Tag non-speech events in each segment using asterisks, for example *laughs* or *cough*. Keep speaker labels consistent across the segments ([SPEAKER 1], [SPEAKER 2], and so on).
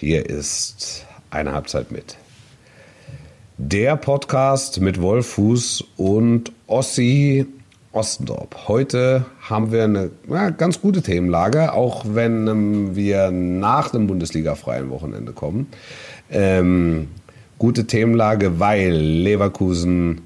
[SPEAKER 1] Hier ist eine Halbzeit mit. Der Podcast mit Wolfuß und Ossi Ostendorp. Heute haben wir eine ja, ganz gute Themenlage, auch wenn ähm, wir nach dem Bundesliga-freien Wochenende kommen. Ähm, gute Themenlage, weil Leverkusen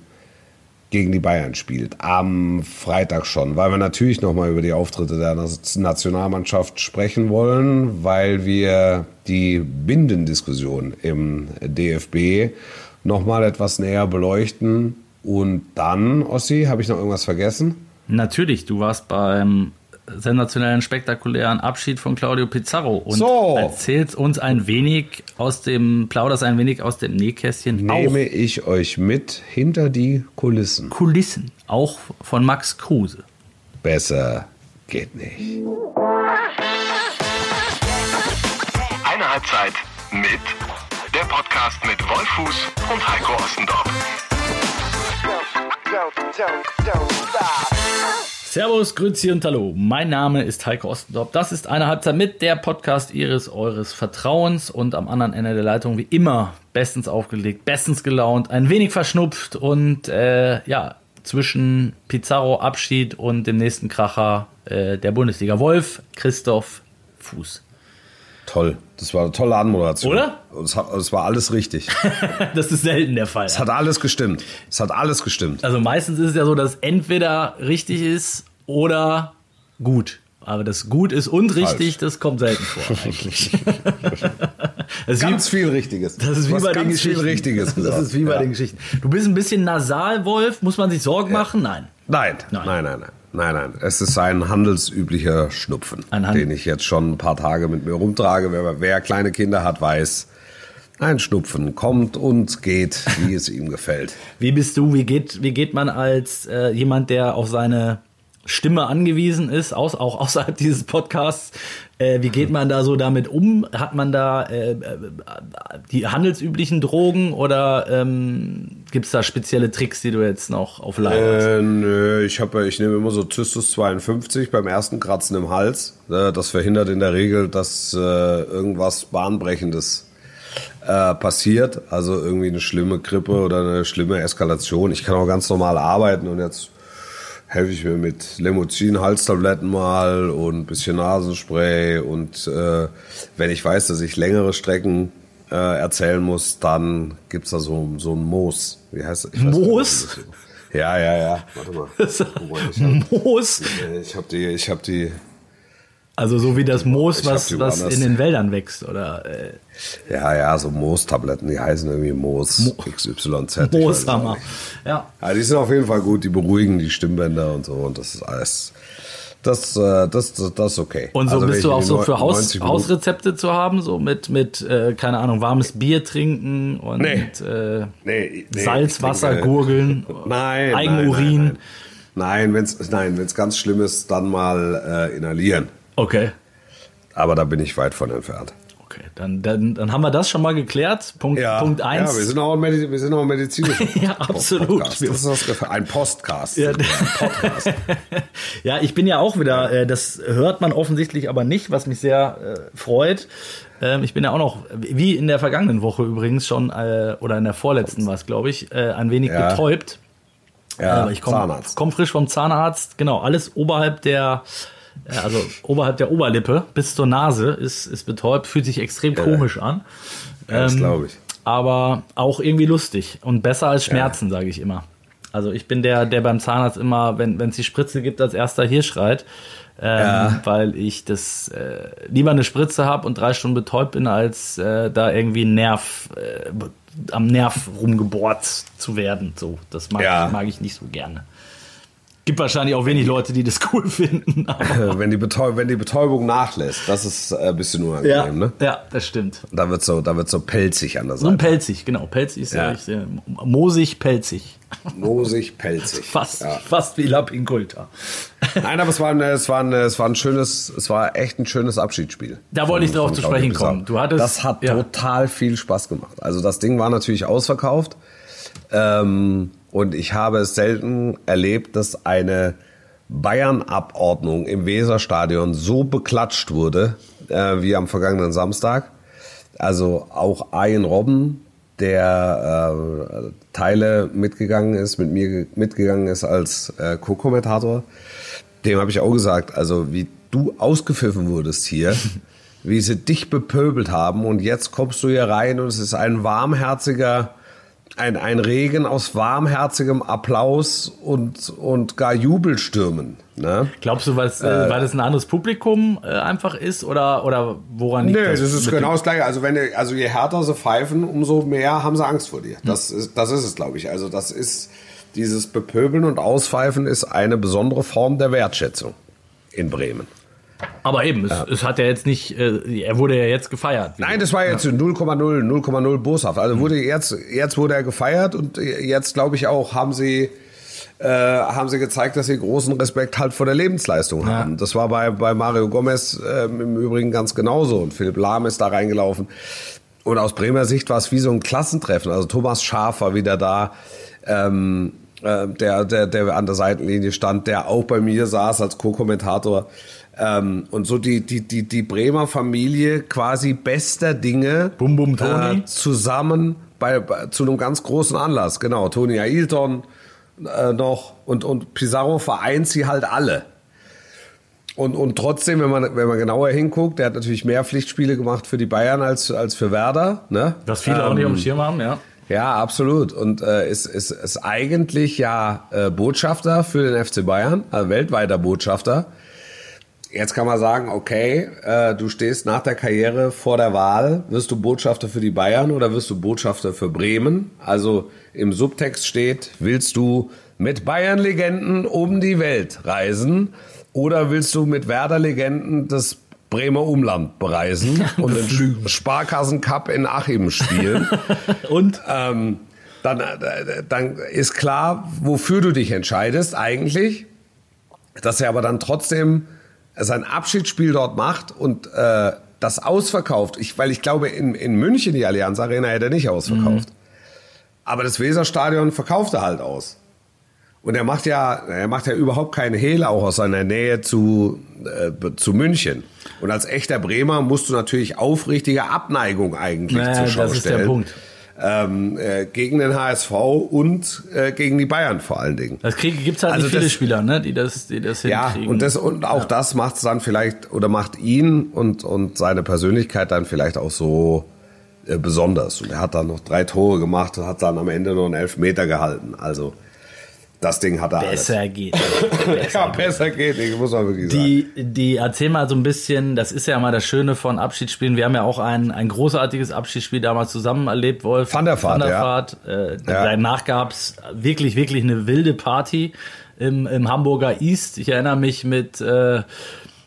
[SPEAKER 1] gegen die Bayern spielt. Am Freitag schon, weil wir natürlich nochmal über die Auftritte der Nationalmannschaft sprechen wollen, weil wir die Bindendiskussion im DFB nochmal etwas näher beleuchten. Und dann, Ossi, habe ich noch irgendwas vergessen?
[SPEAKER 2] Natürlich, du warst beim sensationellen, spektakulären Abschied von Claudio Pizarro und
[SPEAKER 1] so.
[SPEAKER 2] erzählst uns ein wenig aus dem, plauderst ein wenig aus dem Nähkästchen.
[SPEAKER 1] Nehme auch ich euch mit hinter die Kulissen.
[SPEAKER 2] Kulissen, auch von Max Kruse.
[SPEAKER 1] Besser geht nicht.
[SPEAKER 3] Eine Halbzeit mit der Podcast mit Wolfuß und Heiko Ostendorf. Don't, don't,
[SPEAKER 2] don't stop. Servus, Grüezi und Hallo. Mein Name ist Heiko Ostendorf. Das ist eine Halbzeit mit der Podcast Ihres, Eures Vertrauens und am anderen Ende der Leitung wie immer bestens aufgelegt, bestens gelaunt, ein wenig verschnupft und äh, ja, zwischen Pizarro Abschied und dem nächsten Kracher äh, der Bundesliga. Wolf Christoph Fuß.
[SPEAKER 1] Toll. Das war eine tolle Anmoderation.
[SPEAKER 2] Oder?
[SPEAKER 1] Es, hat, es war alles richtig. *laughs*
[SPEAKER 2] das ist selten der Fall.
[SPEAKER 1] Es hat alles gestimmt. Es hat alles gestimmt.
[SPEAKER 2] Also meistens ist es ja so, dass entweder richtig ist oder gut. Aber das gut ist und richtig, Falsch. das kommt selten vor *laughs* eigentlich. *laughs*
[SPEAKER 1] ganz wie, viel Richtiges.
[SPEAKER 2] Das ist wie bei den Geschichten.
[SPEAKER 1] Viel Richtiges
[SPEAKER 2] das ist wie bei ja. den Geschichten. Du bist ein bisschen nasal, Wolf. Muss man sich Sorgen ja. machen? Nein.
[SPEAKER 1] Nein. Nein, nein, nein. Nein. Nein, es ist ein handelsüblicher Schnupfen, Hand den ich jetzt schon ein paar Tage mit mir rumtrage. Wer, wer kleine Kinder hat, weiß, ein Schnupfen kommt und geht, wie es ihm gefällt.
[SPEAKER 2] Wie bist du? Wie geht, wie geht man als äh, jemand, der auf seine Stimme angewiesen ist, aus, auch außerhalb *laughs* dieses Podcasts. Äh, wie geht man da so damit um? Hat man da äh, äh die handelsüblichen Drogen oder ähm, gibt es da spezielle Tricks, die du jetzt noch auf Lager hast?
[SPEAKER 1] Äh, nö, ich, ich nehme immer so Zystus 52 beim ersten Kratzen im Hals. Äh, das verhindert in der Regel, dass äh, irgendwas Bahnbrechendes passiert. Also irgendwie eine schlimme Grippe oder eine schlimme Eskalation. Ich kann auch ganz normal arbeiten und jetzt helfe ich mir mit Lemozin, Halstabletten mal und ein bisschen Nasenspray. Und äh, wenn ich weiß, dass ich längere Strecken äh, erzählen muss, dann gibt es da so, so ein Moos.
[SPEAKER 2] Wie heißt das? Moos?
[SPEAKER 1] Ja, ja, ja. Warte mal. *laughs*
[SPEAKER 2] mal Moos?
[SPEAKER 1] Ich habe die, ich habe die,
[SPEAKER 2] also so wie das Moos, was, was in den Wäldern wächst, oder? Äh
[SPEAKER 1] ja, ja, so Moostabletten, die heißen irgendwie Moos Mo XYZ.
[SPEAKER 2] Mooshammer. Ja.
[SPEAKER 1] ja. Die sind auf jeden Fall gut, die beruhigen die Stimmbänder und so und das ist alles. Das, äh, das, das, das ist okay.
[SPEAKER 2] Und so also bist du auch so für Haus, Hausrezepte zu haben, so mit, mit äh, keine Ahnung, warmes Bier trinken und
[SPEAKER 1] nee.
[SPEAKER 2] Äh,
[SPEAKER 1] nee,
[SPEAKER 2] nee, Salzwasser gurgeln, *laughs*
[SPEAKER 1] nein,
[SPEAKER 2] Eigenurin.
[SPEAKER 1] Nein, nein, wenn es nein, wenn's ganz schlimm ist, dann mal äh, inhalieren.
[SPEAKER 2] Okay.
[SPEAKER 1] Aber da bin ich weit von entfernt.
[SPEAKER 2] Okay, dann, dann, dann haben wir das schon mal geklärt. Punkt,
[SPEAKER 1] ja,
[SPEAKER 2] Punkt eins.
[SPEAKER 1] Ja, wir sind auch, Medi wir sind auch medizinisch. *laughs*
[SPEAKER 2] ja, absolut.
[SPEAKER 1] Podcast. Das ist das ein Postcast.
[SPEAKER 2] Ja. Podcast. *laughs* ja, ich bin ja auch wieder, äh, das hört man offensichtlich aber nicht, was mich sehr äh, freut. Ähm, ich bin ja auch noch, wie in der vergangenen Woche übrigens schon, äh, oder in der vorletzten war es, glaube ich, äh, ein wenig ja. betäubt.
[SPEAKER 1] Ja,
[SPEAKER 2] ich komme komm frisch vom Zahnarzt. Genau, alles oberhalb der also oberhalb der Oberlippe bis zur Nase ist, ist betäubt, fühlt sich extrem komisch an.
[SPEAKER 1] Ja, das ähm, glaube ich.
[SPEAKER 2] Aber auch irgendwie lustig und besser als Schmerzen, ja. sage ich immer. Also ich bin der, der beim Zahnarzt immer, wenn es die Spritze gibt, als erster hier schreit. Ähm, ja. Weil ich das äh, lieber eine Spritze habe und drei Stunden betäubt bin, als äh, da irgendwie Nerv äh, am Nerv rumgebohrt zu werden. So, das mag, ja. mag ich nicht so gerne. Gibt wahrscheinlich auch wenig Leute, die das *laughs* cool finden. *laughs*
[SPEAKER 1] wenn, die wenn die Betäubung nachlässt, das ist äh, ein bisschen unangenehm,
[SPEAKER 2] ja,
[SPEAKER 1] ne?
[SPEAKER 2] Ja, das stimmt.
[SPEAKER 1] Da wird so, da wird so pelzig an der Seite.
[SPEAKER 2] So pelzig, genau. Pelzig ist ja, ja moosig, pelzig.
[SPEAKER 1] Moosig, pelzig. *laughs*
[SPEAKER 2] fast, ja. fast wie Lapinkulta.
[SPEAKER 1] Nein, aber es war, ein, es, war ein, es war ein schönes, es war echt ein schönes Abschiedsspiel.
[SPEAKER 2] Da wollte ich drauf zu sprechen kommen.
[SPEAKER 1] Du hattest, das hat ja. total viel Spaß gemacht. Also das Ding war natürlich ausverkauft. Ähm, und ich habe es selten erlebt, dass eine Bayern-Abordnung im Weserstadion so beklatscht wurde äh, wie am vergangenen Samstag. Also auch Ian Robben, der äh, Teile mitgegangen ist, mit mir mitgegangen ist als äh, Co-Kommentator. Dem habe ich auch gesagt, also wie du ausgepfiffen wurdest hier, *laughs* wie sie dich bepöbelt haben und jetzt kommst du hier rein und es ist ein warmherziger, ein, ein Regen aus warmherzigem Applaus und, und gar Jubelstürmen. Ne?
[SPEAKER 2] Glaubst du, weil es, äh, weil es ein anderes Publikum äh, einfach ist oder, oder woran
[SPEAKER 1] liegt nee, das? Das ist genau das Gleiche. Also, wenn, also je härter sie pfeifen, umso mehr haben sie Angst vor dir. Das, hm. ist, das ist es, glaube ich. Also das ist dieses Bepöbeln und Auspfeifen ist eine besondere Form der Wertschätzung in Bremen.
[SPEAKER 2] Aber eben, es, ja. es, hat ja jetzt nicht, äh, er wurde ja jetzt gefeiert.
[SPEAKER 1] Nein, das war jetzt 0,0, 0,0 boshaft. Also wurde jetzt, jetzt wurde er gefeiert und jetzt glaube ich auch, haben sie, äh, haben sie gezeigt, dass sie großen Respekt halt vor der Lebensleistung haben. Ja. Das war bei, bei Mario Gomez äh, im Übrigen ganz genauso und Philipp Lahm ist da reingelaufen. Und aus Bremer Sicht war es wie so ein Klassentreffen. Also Thomas Schaaf war wieder da. Ähm, äh, der, der, der an der Seitenlinie stand, der auch bei mir saß als Co-Kommentator. Ähm, und so die, die, die, die Bremer Familie quasi bester Dinge
[SPEAKER 2] Bum Bum Toni.
[SPEAKER 1] Äh, zusammen bei, bei, zu einem ganz großen Anlass. Genau, Toni Ailton äh, noch und, und Pizarro vereint sie halt alle. Und, und trotzdem, wenn man, wenn man genauer hinguckt, der hat natürlich mehr Pflichtspiele gemacht für die Bayern als, als für Werder. Ne?
[SPEAKER 2] Was viele ähm, auch nicht auf dem Schirm haben, ja.
[SPEAKER 1] Ja, absolut. Und äh, ist, ist, ist eigentlich ja äh, Botschafter für den FC Bayern, also weltweiter Botschafter. Jetzt kann man sagen, okay, äh, du stehst nach der Karriere vor der Wahl, wirst du Botschafter für die Bayern oder wirst du Botschafter für Bremen? Also im Subtext steht, willst du mit Bayern-Legenden um die Welt reisen oder willst du mit Werder-Legenden das Bremer Umland bereisen *laughs* und den Sparkassen-Cup in Achim spielen? *laughs*
[SPEAKER 2] und?
[SPEAKER 1] Ähm, dann, äh, dann ist klar, wofür du dich entscheidest eigentlich, dass er aber dann trotzdem sein Abschiedsspiel dort macht und äh, das ausverkauft. Ich, weil ich glaube, in, in München die Allianz Arena hätte er nicht ausverkauft. Mhm. Aber das Weserstadion verkauft er halt aus. Und er macht ja, er macht ja überhaupt keine Hehl auch aus seiner Nähe zu, äh, zu München. Und als echter Bremer musst du natürlich aufrichtige Abneigung eigentlich naja, zur Schau das ist Der Punkt ähm, äh, gegen den HSV und äh, gegen die Bayern vor allen Dingen.
[SPEAKER 2] Das gibt es halt also nicht viele das, Spieler, ne, die das, die das
[SPEAKER 1] hinkriegen. Ja, und, das, und auch ja. das macht es dann vielleicht oder macht ihn und, und seine Persönlichkeit dann vielleicht auch so äh, besonders. Und er hat dann noch drei Tore gemacht und hat dann am Ende noch einen Elfmeter gehalten. Also das Ding hat er
[SPEAKER 2] Besser
[SPEAKER 1] alles.
[SPEAKER 2] geht.
[SPEAKER 1] Besser *laughs* ja, besser geht, ich muss man wirklich
[SPEAKER 2] die, sagen. Die, erzähl mal so ein bisschen, das ist ja mal das Schöne von Abschiedsspielen. Wir haben ja auch ein, ein großartiges Abschiedsspiel damals zusammen erlebt, Wolf.
[SPEAKER 1] Van der Vaart.
[SPEAKER 2] Ja. Äh, ja. Danach gab's wirklich, wirklich eine wilde Party im, im Hamburger East. Ich erinnere mich mit... Äh,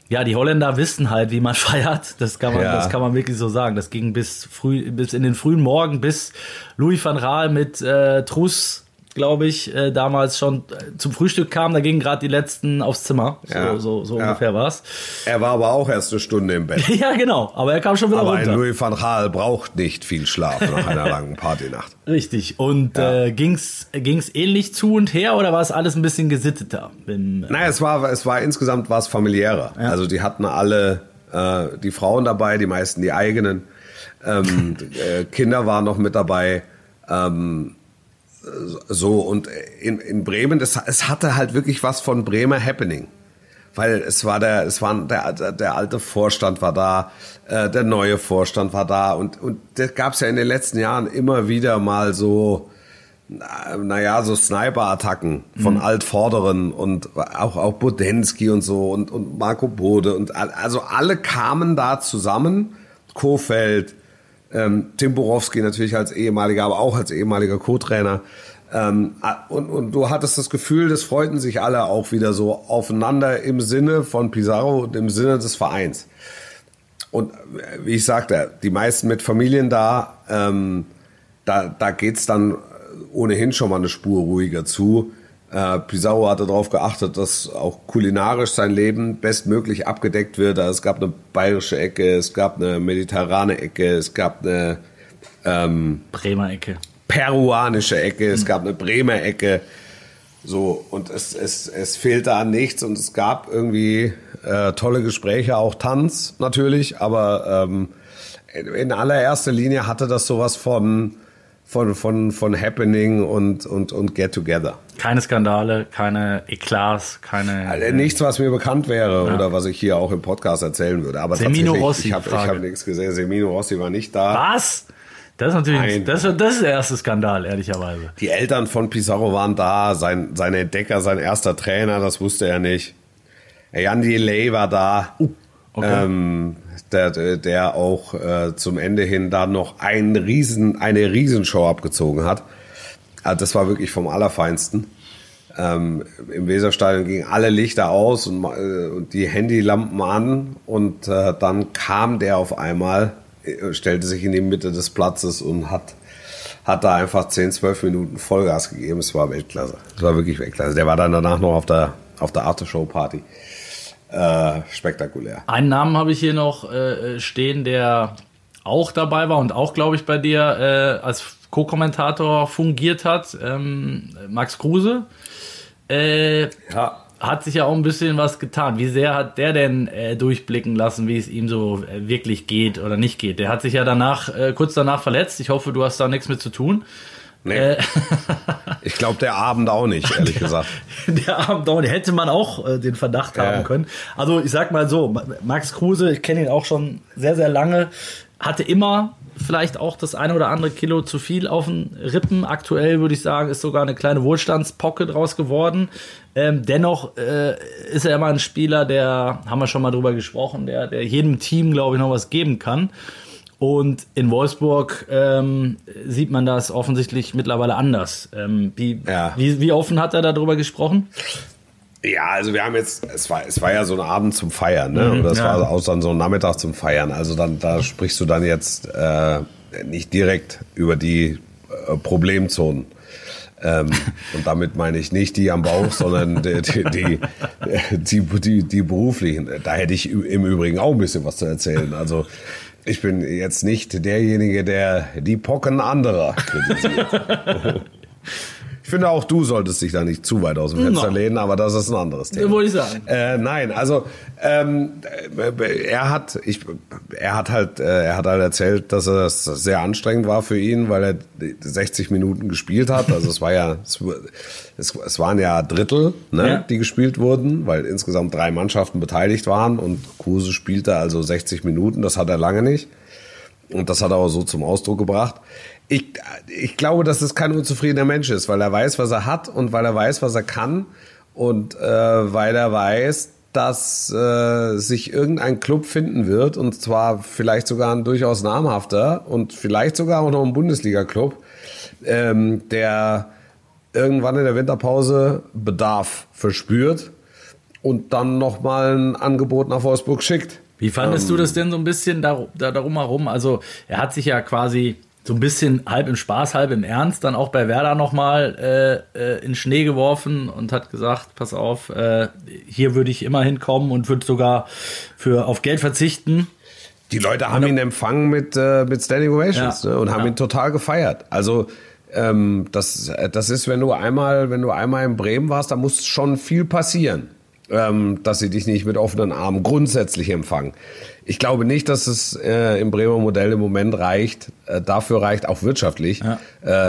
[SPEAKER 2] ja, die Holländer wissen halt, wie man *laughs* feiert. Das kann man, ja. das kann man wirklich so sagen. Das ging bis früh, bis in den frühen Morgen, bis Louis van Raal mit äh, Truss glaube ich, äh, damals schon äh, zum Frühstück kam. Da gingen gerade die letzten aufs Zimmer. So, ja. so, so ja. ungefähr war's.
[SPEAKER 1] Er war aber auch erst eine Stunde im Bett. *laughs*
[SPEAKER 2] ja, genau. Aber er kam schon wieder
[SPEAKER 1] aber
[SPEAKER 2] runter.
[SPEAKER 1] Aber Louis van Gaal braucht nicht viel Schlaf nach einer *laughs* langen Partynacht.
[SPEAKER 2] Richtig. Und ja. äh, ging's ging's ähnlich zu und her oder war es alles ein bisschen gesitteter?
[SPEAKER 1] Im, äh naja, es war es war insgesamt was familiärer. Ja. Also die hatten alle äh, die Frauen dabei, die meisten die eigenen. Ähm, *laughs* äh, Kinder waren noch mit dabei. Ähm, so, und in, in Bremen, das, es hatte halt wirklich was von Bremer Happening. Weil es war der, es war der, der alte Vorstand war da, äh, der neue Vorstand war da und, und das gab es ja in den letzten Jahren immer wieder mal so, naja, so Sniper-Attacken von mhm. Altvorderen und auch, auch Bodensky und so und, und Marco Bode und also alle kamen da zusammen, Kofeld, ähm, Tim Borowski natürlich als ehemaliger, aber auch als ehemaliger Co-Trainer. Ähm, und, und du hattest das Gefühl, das freuten sich alle auch wieder so aufeinander im Sinne von Pizarro und im Sinne des Vereins. Und äh, wie ich sagte, die meisten mit Familien da, ähm, da, da geht's dann ohnehin schon mal eine Spur ruhiger zu. Äh, Pizarro hatte darauf geachtet, dass auch kulinarisch sein Leben bestmöglich abgedeckt wird. Also es gab eine bayerische Ecke, es gab eine mediterrane Ecke, es gab eine
[SPEAKER 2] ähm, Bremer Ecke,
[SPEAKER 1] peruanische Ecke, es gab eine Bremer Ecke. So, und es, es, es fehlte an nichts und es gab irgendwie äh, tolle Gespräche, auch Tanz natürlich, aber ähm, in allererster Linie hatte das sowas von, von, von, von Happening und, und, und Get Together.
[SPEAKER 2] Keine Skandale, keine Eklats, keine.
[SPEAKER 1] Also nichts, was mir bekannt wäre ja. oder was ich hier auch im Podcast erzählen würde. Aber
[SPEAKER 2] Semino Rossi.
[SPEAKER 1] Ich habe hab nichts gesehen. Semino Rossi war nicht da.
[SPEAKER 2] Was? Das ist natürlich das, das ist der erste Skandal, ehrlicherweise.
[SPEAKER 1] Die Eltern von Pizarro waren da, sein, sein Entdecker, sein erster Trainer, das wusste er nicht. Jan Delay war da. Uh, okay. ähm, der, der auch äh, zum Ende hin da noch ein Riesen, eine Riesenshow abgezogen hat. Also das war wirklich vom Allerfeinsten. Ähm, Im Weserstadion gingen alle Lichter aus und, äh, und die Handylampen an und äh, dann kam der auf einmal, äh, stellte sich in die Mitte des Platzes und hat, hat da einfach 10, 12 Minuten Vollgas gegeben. Es war Weltklasse. Es war wirklich Weltklasse. Der war dann danach noch auf der, auf der Aftershow-Party. Äh, spektakulär.
[SPEAKER 2] Einen Namen habe ich hier noch äh, stehen, der auch dabei war und auch, glaube ich, bei dir äh, als Co-Kommentator fungiert hat. Ähm, Max Kruse. Äh, ja. Hat sich ja auch ein bisschen was getan. Wie sehr hat der denn äh, durchblicken lassen, wie es ihm so äh, wirklich geht oder nicht geht? Der hat sich ja danach, kurz danach verletzt. Ich hoffe, du hast da nichts mit zu tun.
[SPEAKER 1] Nee. Äh, *laughs* ich glaube, der Abend auch nicht, ehrlich
[SPEAKER 2] der,
[SPEAKER 1] gesagt. *laughs*
[SPEAKER 2] Der Abend auch nicht. Hätte man auch äh, den Verdacht ja. haben können. Also ich sag mal so, Max Kruse, ich kenne ihn auch schon sehr, sehr lange, hatte immer vielleicht auch das eine oder andere Kilo zu viel auf den Rippen. Aktuell würde ich sagen, ist sogar eine kleine Wohlstandspocket draus geworden. Ähm, dennoch äh, ist er immer ein Spieler, der, haben wir schon mal drüber gesprochen, der, der jedem Team, glaube ich, noch was geben kann. Und in Wolfsburg ähm, sieht man das offensichtlich mittlerweile anders. Ähm, wie, ja. wie, wie offen hat er darüber gesprochen?
[SPEAKER 1] Ja, also wir haben jetzt, es war, es war ja so ein Abend zum Feiern, ne? Mhm, Oder es ja. war auch dann so ein Nachmittag zum Feiern. Also dann, da sprichst du dann jetzt äh, nicht direkt über die äh, Problemzonen. Ähm, *laughs* und damit meine ich nicht die am Bauch, sondern die, die, die, die, die, die beruflichen. Da hätte ich im Übrigen auch ein bisschen was zu erzählen. Also ich bin jetzt nicht derjenige, der die Pocken anderer kritisiert. *laughs* Ich finde auch du solltest dich da nicht zu weit aus dem Fenster no. lehnen, aber das ist ein anderes Thema.
[SPEAKER 2] Wollte ich sagen.
[SPEAKER 1] Äh, nein, also ähm, er hat, ich, er hat halt, äh, er hat halt erzählt, dass es sehr anstrengend war für ihn, weil er 60 Minuten gespielt hat. Also es war ja, es, es, es waren ja Drittel, ne, ja. die gespielt wurden, weil insgesamt drei Mannschaften beteiligt waren und Kruse spielte also 60 Minuten. Das hat er lange nicht. Und das hat er auch so zum Ausdruck gebracht. Ich, ich glaube, dass es kein unzufriedener Mensch ist, weil er weiß, was er hat und weil er weiß, was er kann und äh, weil er weiß, dass äh, sich irgendein Club finden wird und zwar vielleicht sogar ein durchaus namhafter und vielleicht sogar auch noch ein Bundesliga-Club, ähm, der irgendwann in der Winterpause Bedarf verspürt und dann nochmal ein Angebot nach Wolfsburg schickt.
[SPEAKER 2] Wie fandest ähm, du das denn so ein bisschen da, da, darum herum? Also er hat sich ja quasi so ein bisschen halb im Spaß, halb im Ernst dann auch bei Werder nochmal äh, äh, in Schnee geworfen und hat gesagt, pass auf, äh, hier würde ich immer hinkommen und würde sogar für auf Geld verzichten.
[SPEAKER 1] Die Leute haben ihn empfangen mit, äh, mit Standing Ovations ja, ne, und haben ja. ihn total gefeiert. Also ähm, das, das ist, wenn du einmal, wenn du einmal in Bremen warst, da muss schon viel passieren ähm, dass sie dich nicht mit offenen Armen grundsätzlich empfangen. Ich glaube nicht, dass es äh, im Bremer Modell im Moment reicht. Äh, dafür reicht auch wirtschaftlich. Ja.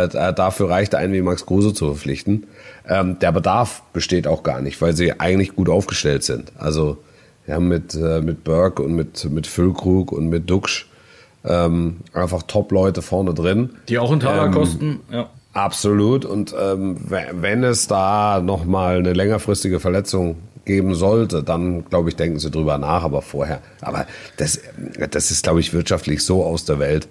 [SPEAKER 1] Äh, dafür reicht einen wie Max Kruse zu verpflichten. Ähm, der Bedarf besteht auch gar nicht, weil sie eigentlich gut aufgestellt sind. Also wir haben mit äh, mit Burke und mit mit Füllkrug und mit Duxch ähm, einfach Top-Leute vorne drin.
[SPEAKER 2] Die auch einen Taler ähm, kosten. Ja.
[SPEAKER 1] Absolut. Und ähm, wenn es da nochmal eine längerfristige Verletzung geben sollte, dann glaube ich, denken sie drüber nach, aber vorher. Aber das, das ist, glaube ich, wirtschaftlich so aus der Welt.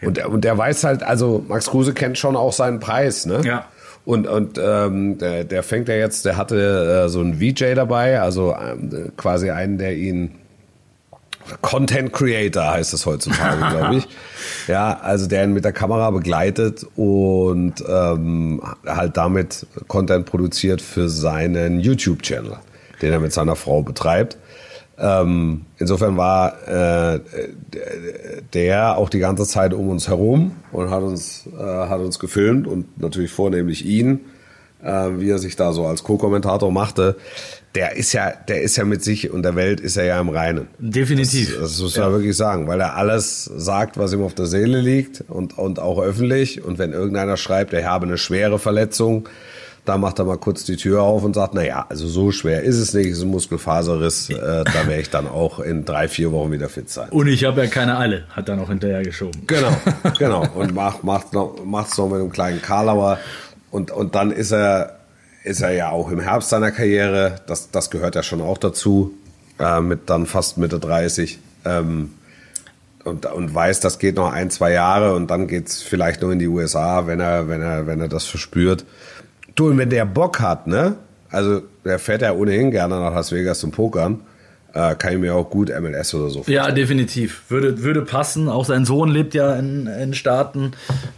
[SPEAKER 1] Und, und der weiß halt, also Max Kruse kennt schon auch seinen Preis, ne?
[SPEAKER 2] Ja.
[SPEAKER 1] Und, und ähm, der, der fängt ja jetzt, der hatte äh, so einen VJ dabei, also ähm, quasi einen, der ihn Content Creator heißt es heutzutage, *laughs* glaube ich. Ja, also der ihn mit der Kamera begleitet und ähm, halt damit Content produziert für seinen YouTube-Channel den er mit seiner Frau betreibt. Ähm, insofern war äh, der auch die ganze Zeit um uns herum und hat uns, äh, hat uns gefilmt und natürlich vornehmlich ihn. äh, wie er sich da so als Co-Kommentator machte, der ist ja, der ist ja mit sich und der Welt ist er ja im Reinen.
[SPEAKER 2] Definitiv.
[SPEAKER 1] Das, das muss man ja. wirklich sagen, weil er alles sagt, was ihm auf der Seele liegt und, und auch öffentlich. Und wenn irgendeiner schreibt, er habe eine schwere Verletzung, da macht er mal kurz die Tür auf und sagt, na ja, also so schwer ist es nicht, es ist ein Muskelfaserriss, äh, da werde ich dann auch in drei, vier Wochen wieder fit sein.
[SPEAKER 2] Und ich habe ja keine Alle, hat er noch hinterher geschoben.
[SPEAKER 1] Genau, *laughs* genau. Und macht macht noch, macht's noch mit einem kleinen Karlauer und und dann ist er ist er ja auch im Herbst seiner Karriere. Das das gehört ja schon auch dazu, äh, mit dann fast Mitte 30. Ähm, und, und weiß, das geht noch ein, zwei Jahre und dann geht's vielleicht noch in die USA, wenn er, wenn er, wenn er das verspürt. Du, und wenn der Bock hat, ne? Also, der fährt ja ohnehin gerne nach Las Vegas zum Pokern. Äh, kann ich mir auch gut MLS oder so
[SPEAKER 2] vorstellen. Ja, definitiv. Würde, würde passen. Auch sein Sohn lebt ja in, in Staaten.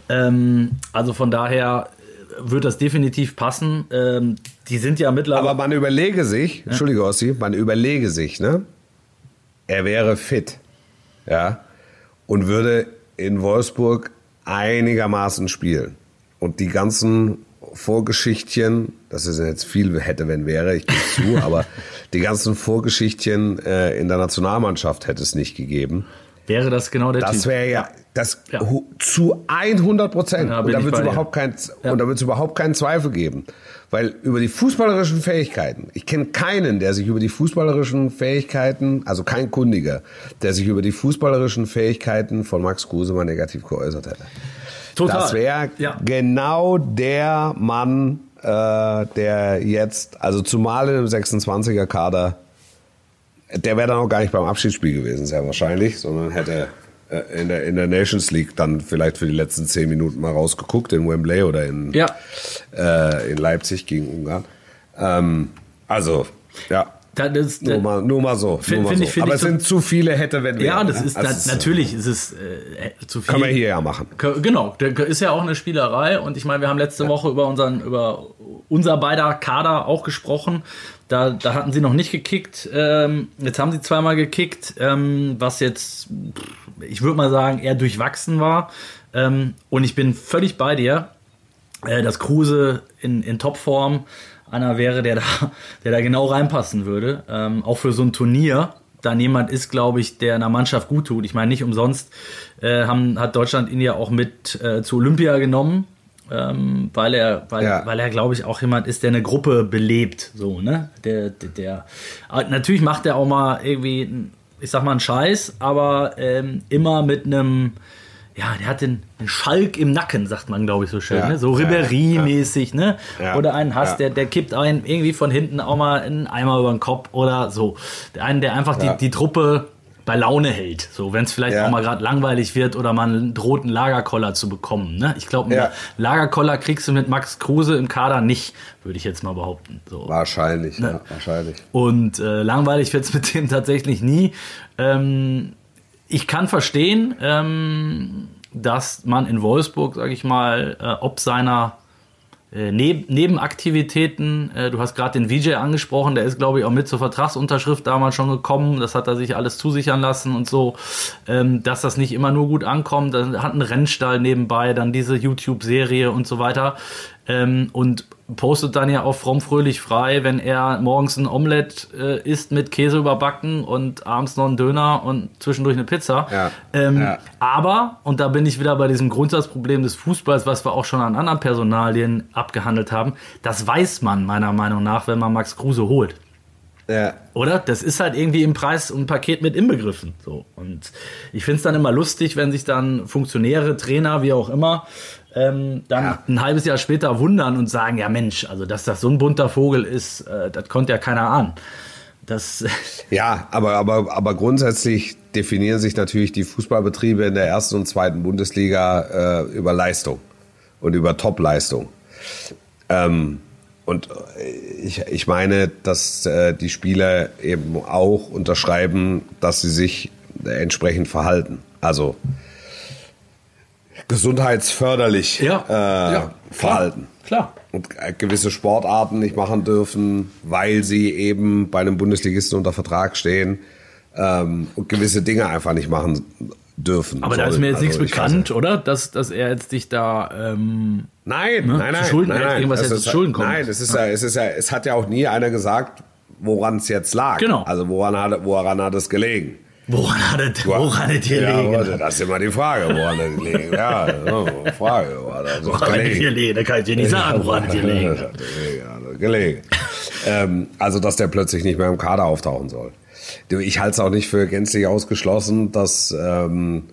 [SPEAKER 2] Ähm, also von daher wird das definitiv passen. Ähm, die sind ja mittlerweile.
[SPEAKER 1] Aber man überlege sich, ja. Entschuldige Ossi, man überlege sich, ne? Er wäre fit. Ja. Und würde in Wolfsburg einigermaßen spielen. Und die ganzen Vorgeschichtchen, das ist jetzt viel hätte, wenn wäre, ich gebe zu, *laughs* aber die ganzen Vorgeschichtchen äh, in der Nationalmannschaft hätte es nicht gegeben.
[SPEAKER 2] Wäre das genau der
[SPEAKER 1] Das wäre ja, das ja. zu 100 Prozent. Ja, und da wird es überhaupt, kein, ja. und da überhaupt keinen Zweifel geben. Weil über die fußballerischen Fähigkeiten, ich kenne keinen, der sich über die fußballerischen Fähigkeiten, also kein Kundiger, der sich über die fußballerischen Fähigkeiten von Max Kruse mal negativ geäußert hätte. Total. Das wäre ja. genau der Mann, äh, der jetzt, also zumal in dem 26er Kader, der wäre dann auch gar nicht beim Abschiedsspiel gewesen, sehr wahrscheinlich, sondern hätte äh, in der, in der Nations League dann vielleicht für die letzten zehn Minuten mal rausgeguckt in Wembley oder in, ja. äh, in Leipzig gegen Ungarn. Ähm, also, ja. Das, nur, mal, nur mal so. Find, mal so. Ich, Aber es sind zu viele hätte, wenn wir.
[SPEAKER 2] Ja, das ist also da, natürlich ist es äh, zu viel.
[SPEAKER 1] Können wir hier ja machen.
[SPEAKER 2] Genau, ist ja auch eine Spielerei und ich meine, wir haben letzte ja. Woche über unseren über unser beider Kader auch gesprochen. Da, da hatten sie noch nicht gekickt. Ähm, jetzt haben sie zweimal gekickt, ähm, was jetzt, ich würde mal sagen, eher durchwachsen war. Ähm, und ich bin völlig bei dir, äh, dass Kruse in, in Topform einer wäre, der da, der da genau reinpassen würde. Ähm, auch für so ein Turnier, da jemand ist, glaube ich, der einer Mannschaft gut tut. Ich meine, nicht umsonst äh, haben, hat Deutschland ihn ja auch mit äh, zu Olympia genommen, ähm, weil er, weil, ja. weil er, glaube ich, auch jemand ist, der eine Gruppe belebt. So, ne? Der, der, der natürlich macht er auch mal irgendwie, ich sag mal, einen Scheiß, aber ähm, immer mit einem ja, der hat den, den, Schalk im Nacken, sagt man, glaube ich, so schön. Ja, ne? So Ribéry-mäßig, ja, ne? Ja, oder einen Hass, der, der kippt einen irgendwie von hinten auch mal einen Eimer über den Kopf oder so. Der einen, der einfach die, die Truppe bei Laune hält. So, wenn es vielleicht auch mal gerade langweilig wird oder man droht, einen Lagerkoller zu bekommen. Ne? Ich glaube, einen Lagerkoller kriegst du mit Max Kruse im Kader nicht, würde ich jetzt mal behaupten. So.
[SPEAKER 1] Wahrscheinlich, ne? ja, wahrscheinlich.
[SPEAKER 2] Und äh, langweilig wird es mit dem tatsächlich nie. Ähm, ich kann verstehen, ähm, dass man in Wolfsburg, sage ich mal, äh, ob seiner äh, Neb Nebenaktivitäten, äh, du hast gerade den VJ angesprochen, der ist, glaube ich, auch mit zur Vertragsunterschrift damals schon gekommen. Das hat er sich alles zusichern lassen und so, ähm, dass das nicht immer nur gut ankommt. Dann hat einen Rennstall nebenbei, dann diese YouTube-Serie und so weiter. Ähm, und postet dann ja auch fromm fröhlich frei, wenn er morgens ein Omelett äh, isst mit Käse überbacken und abends noch einen Döner und zwischendurch eine Pizza. Ja, ähm, ja. Aber, und da bin ich wieder bei diesem Grundsatzproblem des Fußballs, was wir auch schon an anderen Personalien abgehandelt haben, das weiß man meiner Meinung nach, wenn man Max Kruse holt. Ja. Oder? Das ist halt irgendwie im Preis und Paket mit inbegriffen. So. Und ich finde es dann immer lustig, wenn sich dann Funktionäre, Trainer, wie auch immer, ähm, dann ja. ein halbes Jahr später wundern und sagen, ja Mensch, also dass das so ein bunter Vogel ist, äh, das konnte ja keiner ahnen. Das *laughs*
[SPEAKER 1] ja, aber, aber, aber grundsätzlich definieren sich natürlich die Fußballbetriebe in der ersten und zweiten Bundesliga äh, über Leistung und über Topleistung. Ähm, und ich, ich meine, dass äh, die Spieler eben auch unterschreiben, dass sie sich entsprechend verhalten. Also gesundheitsförderlich ja, äh, ja, verhalten.
[SPEAKER 2] Klar.
[SPEAKER 1] Und gewisse Sportarten nicht machen dürfen, weil sie eben bei einem Bundesligisten unter Vertrag stehen ähm, und gewisse Dinge einfach nicht machen dürfen.
[SPEAKER 2] Aber sollen. da ist mir jetzt also, nichts bekannt, oder? Dass, dass er jetzt dich da ähm,
[SPEAKER 1] Nein, ne? nein, nein,
[SPEAKER 2] Schulden,
[SPEAKER 1] nein, nein.
[SPEAKER 2] Irgendwas
[SPEAKER 1] es ist,
[SPEAKER 2] Schulden kommt.
[SPEAKER 1] Nein, es ist ja, es ist ja, es hat ja auch nie einer gesagt, woran es jetzt lag.
[SPEAKER 2] Genau.
[SPEAKER 1] Also woran hat, woran hat es gelegen?
[SPEAKER 2] Woran hat es, woran hat gelegen?
[SPEAKER 1] Ja, warte, das ist immer die Frage, woran hat es gelegen? Ja, Frage, woran
[SPEAKER 2] woran hat es gelegen? Da kann ich dir nicht sagen, woran hat es gelegen.
[SPEAKER 1] Gelegen. ähm, also, dass der plötzlich nicht mehr im Kader auftauchen soll. Ich halte es auch nicht für gänzlich ausgeschlossen, dass ähm,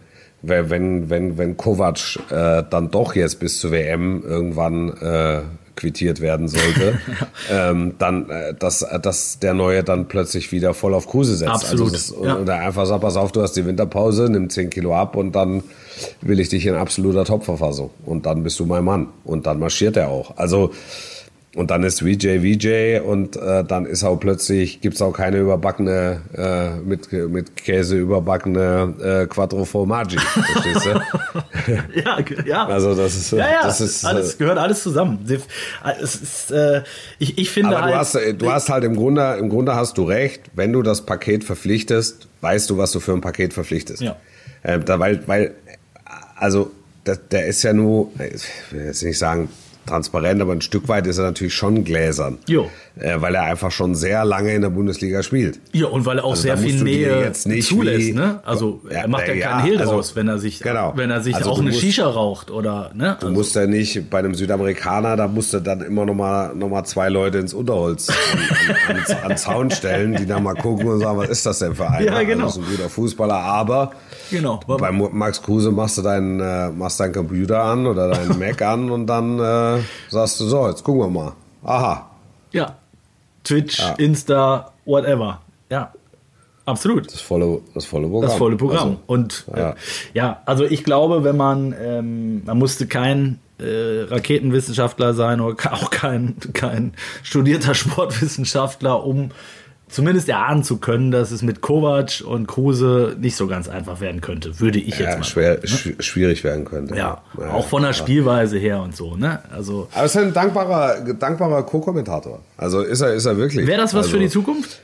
[SPEAKER 1] wenn, wenn, wenn Kovac äh, dann doch jetzt bis zur WM irgendwann äh, quittiert werden sollte, *laughs* ähm, dann, äh, dass, dass der Neue dann plötzlich wieder voll auf Kruse setzt.
[SPEAKER 2] Absolut.
[SPEAKER 1] Also das,
[SPEAKER 2] ja.
[SPEAKER 1] Und er einfach sagt, pass auf, du hast die Winterpause, nimm 10 Kilo ab und dann will ich dich in absoluter Topverfassung. Und dann bist du mein Mann. Und dann marschiert er auch. Also und dann ist VJ VJ und äh, dann ist auch plötzlich, gibt's auch keine überbackene, äh, mit, mit Käse überbackene äh, Quattro Formaggi. Verstehst du? *laughs*
[SPEAKER 2] ja, ja.
[SPEAKER 1] Also das ist,
[SPEAKER 2] ja, ja,
[SPEAKER 1] das ist
[SPEAKER 2] alles, gehört alles zusammen. Es ist, äh, ich, ich finde
[SPEAKER 1] aber
[SPEAKER 2] halt,
[SPEAKER 1] du hast, du hast halt im Grunde, im Grunde hast du recht, wenn du das Paket verpflichtest, weißt du, was du für ein Paket verpflichtest.
[SPEAKER 2] Ja.
[SPEAKER 1] Äh, da, weil, weil, also, der, der ist ja nur, ich will jetzt nicht sagen, transparent, aber ein Stück weit ist er natürlich schon gläsern.
[SPEAKER 2] Jo.
[SPEAKER 1] Äh, weil er einfach schon sehr lange in der Bundesliga spielt.
[SPEAKER 2] Ja, und weil er auch
[SPEAKER 1] Also
[SPEAKER 2] sehr viel Nähe
[SPEAKER 1] jetzt nicht
[SPEAKER 2] zulässt,
[SPEAKER 1] wie-
[SPEAKER 2] ne? Also
[SPEAKER 1] Ja,
[SPEAKER 2] er macht ja,
[SPEAKER 1] äh,
[SPEAKER 2] keinen
[SPEAKER 1] ja,
[SPEAKER 2] Hehl
[SPEAKER 1] also-
[SPEAKER 2] draus, wenn er sich,
[SPEAKER 1] genau.
[SPEAKER 2] wenn er sich
[SPEAKER 1] Also
[SPEAKER 2] auch eine
[SPEAKER 1] musst-
[SPEAKER 2] Shisha raucht oder, ne?
[SPEAKER 1] Du musst ja nicht bei einem Südamerikaner, da musst du dann immer noch mal, noch mal zwei Leute ins Unterholz an, an, an, *laughs* an Zaun stellen, die dann mal gucken und sagen, was ist das denn für einer?
[SPEAKER 2] Ja, genau.
[SPEAKER 1] Also, ist ein guter Fußballer, aber
[SPEAKER 2] genau.
[SPEAKER 1] bei Max Kruse machst du deinen, äh, machst deinen Computer an oder deinen *laughs* Mac an und dann äh, sagst du so, jetzt gucken wir mal. Aha,
[SPEAKER 2] Ja. Twitch,
[SPEAKER 1] Ja.
[SPEAKER 2] Insta, whatever. Ja. Absolut.
[SPEAKER 1] das volle, das volle Programm.
[SPEAKER 2] Das volle Programm.
[SPEAKER 1] Also,
[SPEAKER 2] und äh,
[SPEAKER 1] ja.
[SPEAKER 2] ja. also ich glaube, wenn man, ähm, man musste kein äh, Raketenwissenschaftler sein oder *laughs* auch kein, kein studierter Sportwissenschaftler, um zumindest erahnen zu können, dass es mit Kovac und Kruse nicht so ganz einfach werden könnte, würde ich jetzt
[SPEAKER 1] ja,
[SPEAKER 2] mal
[SPEAKER 1] schwer, schw- schwierig werden könnte.
[SPEAKER 2] Ja,
[SPEAKER 1] Ja,
[SPEAKER 2] auch von der
[SPEAKER 1] ja.
[SPEAKER 2] Spielweise her und so, ne? Also
[SPEAKER 1] Aber es ist ein dankbarer, dankbarer Co-Kommentator. Also ist er, ist er wirklich.
[SPEAKER 2] wäre das was
[SPEAKER 1] also,
[SPEAKER 2] für die Zukunft?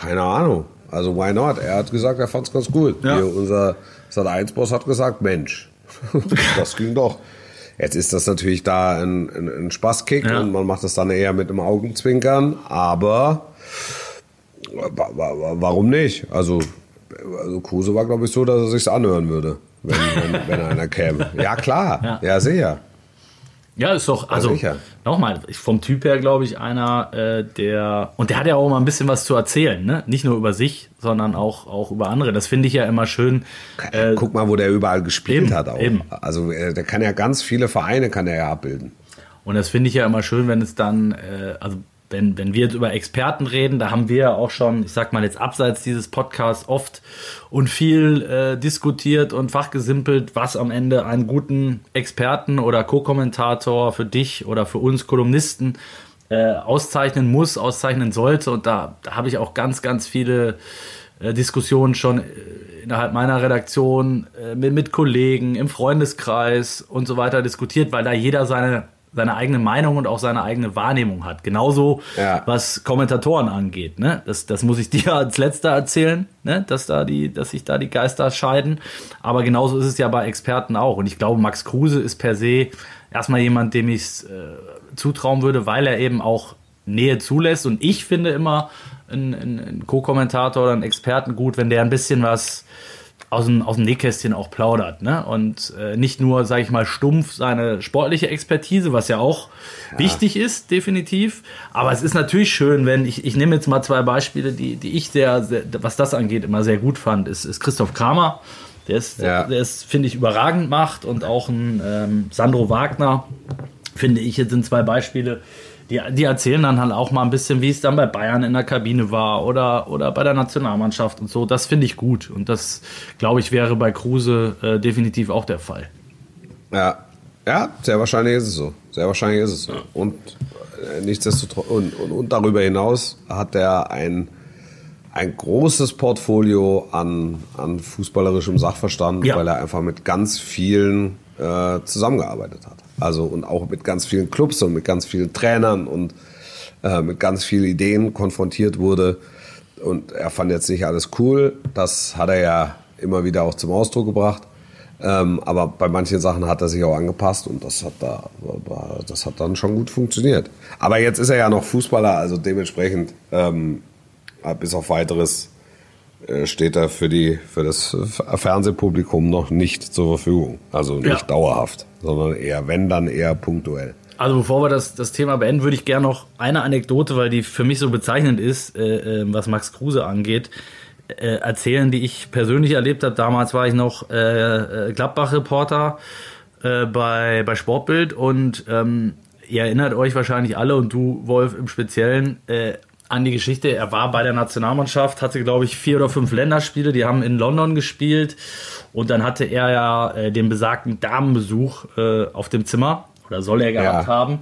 [SPEAKER 1] Keine Ahnung. Also why not? Er hat gesagt, er fand es ganz gut.
[SPEAKER 2] Ja.
[SPEAKER 1] Hier, unser Sat 1 Boss hat gesagt, Mensch, *laughs* das ging doch. Jetzt ist das natürlich da ein, ein, ein Spaßkick
[SPEAKER 2] Ja.
[SPEAKER 1] und man macht das dann eher mit einem Augenzwinkern, aber warum nicht? Also, also Kruse war, glaube ich, so, dass er sich's anhören würde, wenn, wenn, wenn einer käme. Ja, klar.
[SPEAKER 2] Ja.
[SPEAKER 1] Ja, sicher.
[SPEAKER 2] Ja, ist doch, also nochmal, vom Typ her glaube ich einer, äh, der, und der hat ja auch mal ein bisschen was zu erzählen, ne? Nicht nur über sich, sondern auch, auch über andere. Das finde ich ja immer schön. Äh,
[SPEAKER 1] Guck mal, wo der überall gespielt
[SPEAKER 2] eben,
[SPEAKER 1] hat auch.
[SPEAKER 2] eben.
[SPEAKER 1] Also äh, der kann ja ganz viele Vereine kann er ja abbilden.
[SPEAKER 2] Und das finde ich ja immer schön, wenn es dann, äh, also wenn, wenn wir jetzt über Experten reden, da haben wir ja auch schon, ich sag mal jetzt abseits dieses Podcasts oft und viel äh, diskutiert und fachgesimpelt, was am Ende einen guten Experten oder Co-Kommentator für dich oder für uns Kolumnisten äh, auszeichnen muss, auszeichnen sollte. Und da, da habe ich auch ganz, ganz viele äh, Diskussionen schon äh, innerhalb meiner Redaktion äh, mit, mit Kollegen im Freundeskreis und so weiter diskutiert, weil da jeder seine seine eigene Meinung und auch seine eigene Wahrnehmung hat. Genauso
[SPEAKER 1] Ja.
[SPEAKER 2] was Kommentatoren angeht. Ne? Das, das muss ich *laughs* dir als letzter erzählen, ne? dass, da die, dass sich da die Geister scheiden. Aber genauso ist es ja bei Experten auch. Und ich glaube, Max Kruse ist per se erstmal jemand, dem ich es äh, zutrauen würde, weil er eben auch Nähe zulässt. Und ich finde immer einen, einen, einen Co-Kommentator oder einen Experten gut, wenn der ein bisschen was aus dem, aus dem Nähkästchen auch plaudert. Ne? Und äh, nicht nur, sage ich mal, stumpf seine sportliche Expertise, was ja auch wichtig ist, definitiv. Aber es ist natürlich schön, wenn ich, ich nehme jetzt mal zwei Beispiele, die, die ich sehr, sehr, was das angeht, immer sehr gut fand, ist, ist Christoph Kramer. Der ist,
[SPEAKER 1] Ja.
[SPEAKER 2] der ist, finde ich, überragend macht und auch ein ähm, Sandro Wagner, finde ich, jetzt sind zwei Beispiele, die, die erzählen dann halt auch mal ein bisschen, wie es dann bei Bayern in der Kabine war oder, oder bei der Nationalmannschaft und so. Das finde ich gut. Und das, glaube ich, wäre bei Kruse äh, definitiv auch der Fall.
[SPEAKER 1] Ja, ja, sehr wahrscheinlich ist es so. Sehr wahrscheinlich ist es so. Und äh, nichtsdestotrotz und, und, und darüber hinaus hat er ein ein großes Portfolio an, an fußballerischem Sachverstand,
[SPEAKER 2] Ja.
[SPEAKER 1] weil er einfach mit ganz vielen äh, zusammengearbeitet hat. Also und auch mit ganz vielen Clubs und mit ganz vielen Trainern und äh, mit ganz vielen Ideen konfrontiert wurde. Und er fand jetzt nicht alles cool. Das hat er ja immer wieder auch zum Ausdruck gebracht. Ähm, aber bei manchen Sachen hat er sich auch angepasst und das hat da, das hat dann schon gut funktioniert. Aber jetzt ist er ja noch Fußballer, also dementsprechend ähm, bis auf weiteres steht er für die für das Fernsehpublikum noch nicht zur Verfügung. Also nicht ja. dauerhaft, sondern eher, wenn dann eher punktuell.
[SPEAKER 2] Also bevor wir das, das Thema beenden, würde ich gerne noch eine Anekdote, weil die für mich so bezeichnend ist, äh, äh was Max Kruse angeht, äh, erzählen, die ich persönlich erlebt habe. Damals war ich noch äh, äh, Gladbach-Reporter äh, bei, bei Sportbild und ähm, ihr erinnert euch wahrscheinlich alle und du, Wolf, im Speziellen äh, an die Geschichte. Er war bei der Nationalmannschaft, hatte, glaube ich, vier oder fünf Länderspiele, die haben in London gespielt und dann hatte er ja äh, den besagten Damenbesuch äh, auf dem Zimmer oder soll er gehabt ja. haben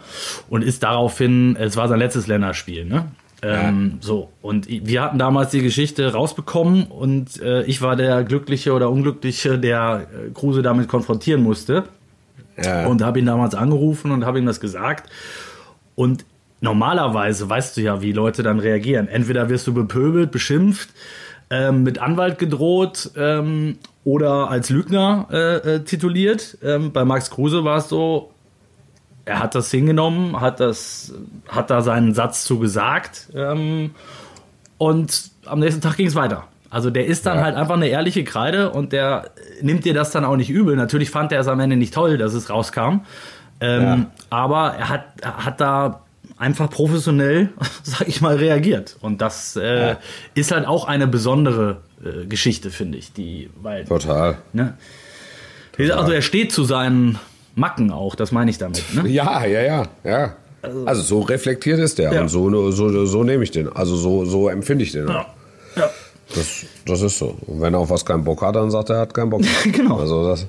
[SPEAKER 2] und ist daraufhin, es war sein letztes Länderspiel, ne? Ähm, ja. So, und wir hatten damals die Geschichte rausbekommen und äh, ich war der Glückliche oder Unglückliche, der äh, Kruse damit konfrontieren musste. Ja. Und habe ihn damals angerufen und habe ihm das gesagt. Und normalerweise weißt du ja, wie Leute dann reagieren. Entweder wirst du bepöbelt, beschimpft, ähm, mit Anwalt gedroht ähm, oder als Lügner äh, äh, tituliert. Ähm, bei Max Kruse war es so, er hat das hingenommen, hat das, hat da seinen Satz zu gesagt ähm, und am nächsten Tag ging es weiter. Also der ist dann ja. halt einfach eine ehrliche Kreide und der nimmt dir das dann auch nicht übel. Natürlich fand er es am Ende nicht toll, dass es rauskam. Ähm, ja. Aber er hat, er hat da einfach professionell, *laughs* sag ich mal, reagiert. Und das äh, ja. ist halt auch eine besondere äh, Geschichte, finde ich. Die, weil,
[SPEAKER 1] Total.
[SPEAKER 2] Ne? Total. Also er steht zu seinen Macken auch, das meine ich damit. Ne?
[SPEAKER 1] Ja, ja, ja, ja. Also, also so reflektiert ist der ja. und so, so, so nehme ich den. Also so, so empfinde ich den. Ja. ja. Das, das ist so. Und wenn er auf was keinen Bock hat, dann sagt er, er hat keinen Bock. *laughs*
[SPEAKER 2] genau.
[SPEAKER 1] Also das,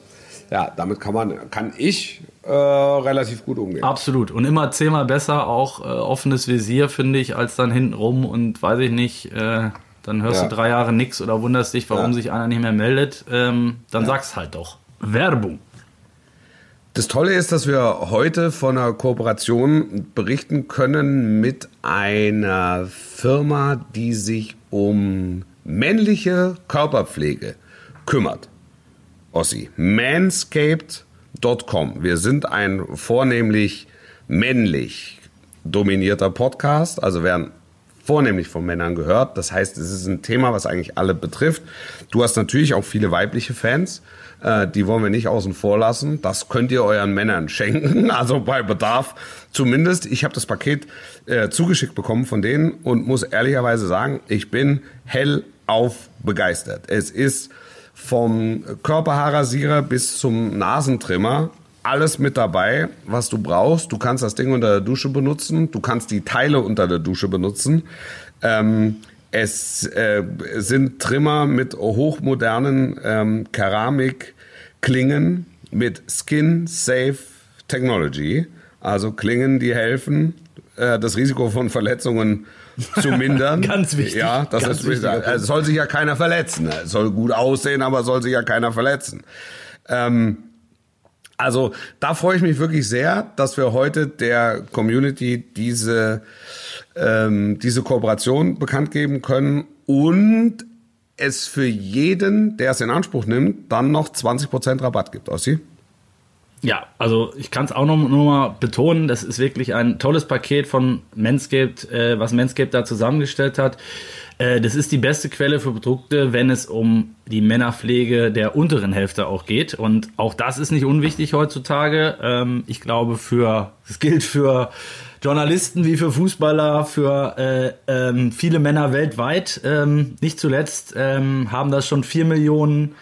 [SPEAKER 1] ja, damit kann man, kann ich äh, relativ gut umgehen.
[SPEAKER 2] Absolut. Und immer zehnmal besser auch äh, offenes Visier, finde ich, als dann hinten rum und weiß ich nicht, äh, dann hörst ja. du drei Jahre nichts oder wunderst dich, warum ja. sich einer nicht mehr meldet. Ähm, dann ja. sag's halt doch. Werbung.
[SPEAKER 1] Das Tolle ist, dass wir heute von einer Kooperation berichten können mit einer Firma, die sich um männliche Körperpflege kümmert. Ossi, manscaped.com. Wir sind ein vornehmlich männlich dominierter Podcast, also werden vornehmlich von Männern gehört. Das heißt, es ist ein Thema, was eigentlich alle betrifft. Du hast natürlich auch viele weibliche Fans. Äh, die wollen wir nicht außen vor lassen. Das könnt ihr euren Männern *laughs* schenken, also bei Bedarf zumindest. Ich habe das Paket äh, zugeschickt bekommen von denen und muss ehrlicherweise sagen, ich bin hellauf begeistert. Es ist vom Körperhaarrasierer bis zum Nasentrimmer alles mit dabei, was du brauchst. Du kannst das Ding unter der Dusche benutzen, du kannst die Teile unter der Dusche benutzen. Ähm, es äh, sind Trimmer mit hochmodernen ähm, Keramikklingen mit Skin Safe Technology. Also Klingen, die helfen, äh, das Risiko von Verletzungen zu mindern. *laughs*
[SPEAKER 2] Ganz wichtig.
[SPEAKER 1] Ja, das
[SPEAKER 2] Ganz
[SPEAKER 1] ist wichtig. Es soll sich ja keiner verletzen. Es soll gut aussehen, aber soll sich ja keiner verletzen. Ähm, also da freue ich mich wirklich sehr, dass wir heute der Community diese ähm, diese Kooperation bekannt geben können und es für jeden, der es in Anspruch nimmt, dann noch 20% Rabatt gibt, Ossi?
[SPEAKER 2] Ja, also ich kann es auch noch, noch mal betonen, das ist wirklich ein tolles Paket von Manscaped, äh, was Manscaped da zusammengestellt hat. Äh, das ist die beste Quelle für Produkte, wenn es um die Männerpflege der unteren Hälfte auch geht. Und auch das ist nicht unwichtig heutzutage. Ähm, ich glaube, für es gilt für Journalisten wie für Fußballer, für äh, ähm, viele Männer weltweit. Ähm, nicht zuletzt haben das schon vier Millionen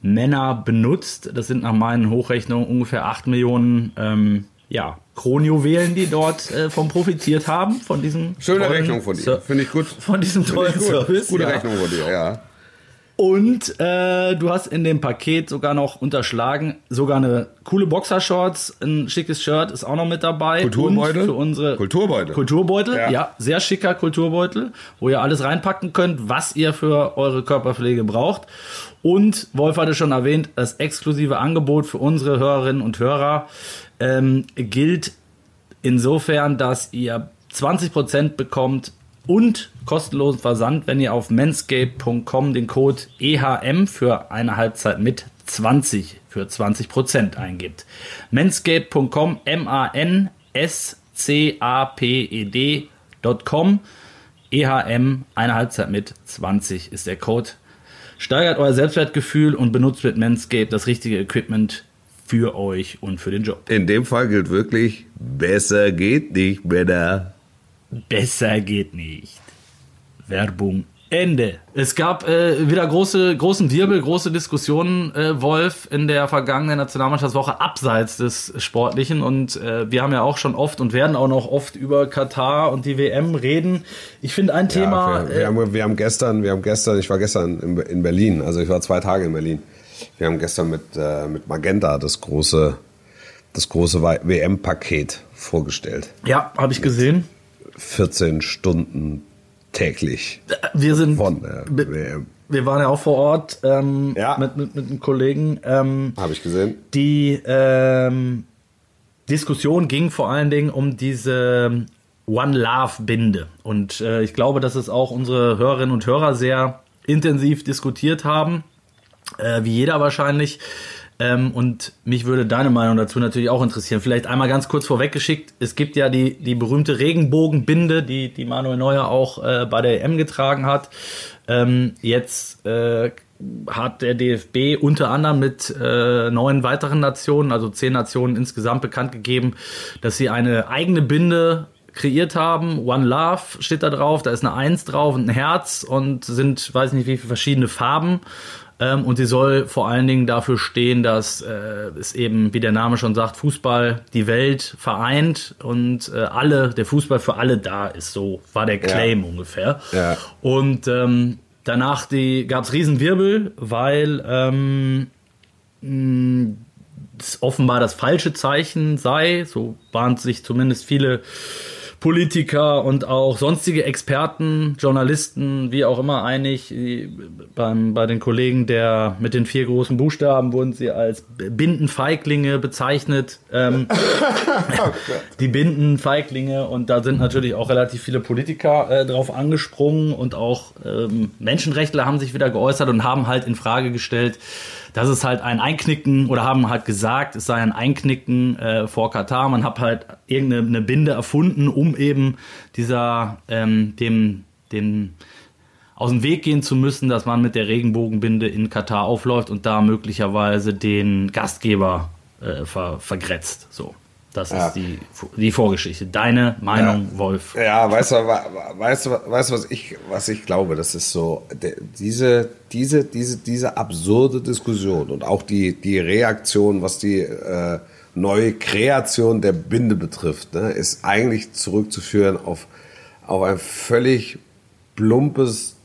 [SPEAKER 2] Männer benutzt. Das sind nach meinen Hochrechnungen ungefähr acht Millionen ähm, ja, Kronjuwelen, die dort äh, von profitiert haben, von diesem
[SPEAKER 1] Schöne Rechnung von dir, finde ich gut.
[SPEAKER 2] Von diesem tollen Service.
[SPEAKER 1] Gute ja. Rechnung von dir, ja.
[SPEAKER 2] Und äh, du hast in dem Paket sogar noch unterschlagen, sogar eine coole Boxershorts, ein schickes Shirt ist auch noch mit dabei.
[SPEAKER 1] Kulturbeutel?
[SPEAKER 2] Und für unsere
[SPEAKER 1] Kulturbeutel.
[SPEAKER 2] Kulturbeutel, ja. ja. sehr schicker Kulturbeutel, wo ihr alles reinpacken könnt, was ihr für eure Körperpflege braucht. Und Wolf hatte schon erwähnt, das exklusive Angebot für unsere Hörerinnen und Hörer ähm, gilt insofern, dass ihr 20% bekommt und kostenlosen Versand, wenn ihr auf manscape.com den Code EHM für eine Halbzeit mit 20 für 20% eingibt. Manscaped.com, M-A-N-S-C-A-P-E-D.com, EHM, eine Halbzeit mit 20 ist der Code. Steigert euer Selbstwertgefühl und benutzt mit Manscaped das richtige Equipment für euch und für den Job.
[SPEAKER 1] In dem Fall gilt wirklich, besser geht nicht, Männer.
[SPEAKER 2] Besser geht nicht. Werbung Ende. Es gab äh, wieder große, großen Wirbel, große Diskussionen, äh, Wolf, in der vergangenen Nationalmannschaftswoche abseits des Sportlichen. Und äh, wir haben ja auch schon oft und werden auch noch oft über Katar und die WM reden. Ich finde ein Thema.
[SPEAKER 1] Ja, wir, wir, haben, wir haben gestern, wir haben gestern, ich war gestern in, in Berlin, also ich war zwei Tage in Berlin. Wir haben gestern mit, äh, mit Magenta das große, das große WM-Paket vorgestellt.
[SPEAKER 2] Ja, habe ich gesehen.
[SPEAKER 1] 14 Stunden täglich.
[SPEAKER 2] Wir sind von der WM. Wir waren ja auch vor Ort ähm, ja. mit, mit, mit einem Kollegen. Ähm,
[SPEAKER 1] Habe ich gesehen.
[SPEAKER 2] Die ähm, Diskussion ging vor allen Dingen um diese One Love Binde. Und äh, ich glaube, dass es auch unsere Hörerinnen und Hörer sehr intensiv diskutiert haben. Äh, wie jeder wahrscheinlich. Ähm, und mich würde deine Meinung dazu natürlich auch interessieren. Vielleicht einmal ganz kurz vorweggeschickt. Es gibt ja die, die berühmte Regenbogenbinde, die, die Manuel Neuer auch äh, bei der EM getragen hat. Ähm, jetzt äh, hat der DFB unter anderem mit äh, neun weiteren Nationen, also zehn Nationen insgesamt bekannt gegeben, dass sie eine eigene Binde kreiert haben. One Love steht da drauf, da ist eine Eins drauf und ein Herz und sind, weiß nicht wie viele verschiedene Farben. Ähm, und sie soll vor allen Dingen dafür stehen, dass äh, es eben, wie der Name schon sagt, Fußball die Welt vereint und äh, alle, der Fußball für alle da ist. So war der Claim ja. ungefähr. Ja. Und ähm, danach gab es Riesenwirbel, weil ähm, mh, offenbar das falsche Zeichen sei. So waren sich zumindest viele Politiker und auch sonstige Experten, Journalisten, wie auch immer einig. Beim, bei den Kollegen der mit den vier großen Buchstaben wurden sie als Bindenfeiglinge bezeichnet. Ähm, *laughs* oh *laughs* die Bindenfeiglinge und da sind natürlich auch relativ viele Politiker äh, drauf angesprungen und auch ähm, Menschenrechtler haben sich wieder geäußert und haben halt in Frage gestellt, das ist halt ein Einknicken oder haben halt gesagt, es sei ein Einknicken äh, vor Katar. Man hat halt irgendeine Binde erfunden, um eben dieser ähm, dem dem aus dem Weg gehen zu müssen, dass man mit der Regenbogenbinde in Katar aufläuft und da möglicherweise den Gastgeber äh, ver vergrätzt. So. Das ja. ist die, die Vorgeschichte. Deine Meinung,
[SPEAKER 1] ja.
[SPEAKER 2] Wolf.
[SPEAKER 1] Ja, weißt du, weißt du, weißt du, was ich, was ich glaube? Das ist so, diese, diese, diese, diese absurde Diskussion und auch die, die Reaktion, was die äh, neue Kreation der Binde betrifft, ne, ist eigentlich zurückzuführen auf, auf ein völlig plumpes,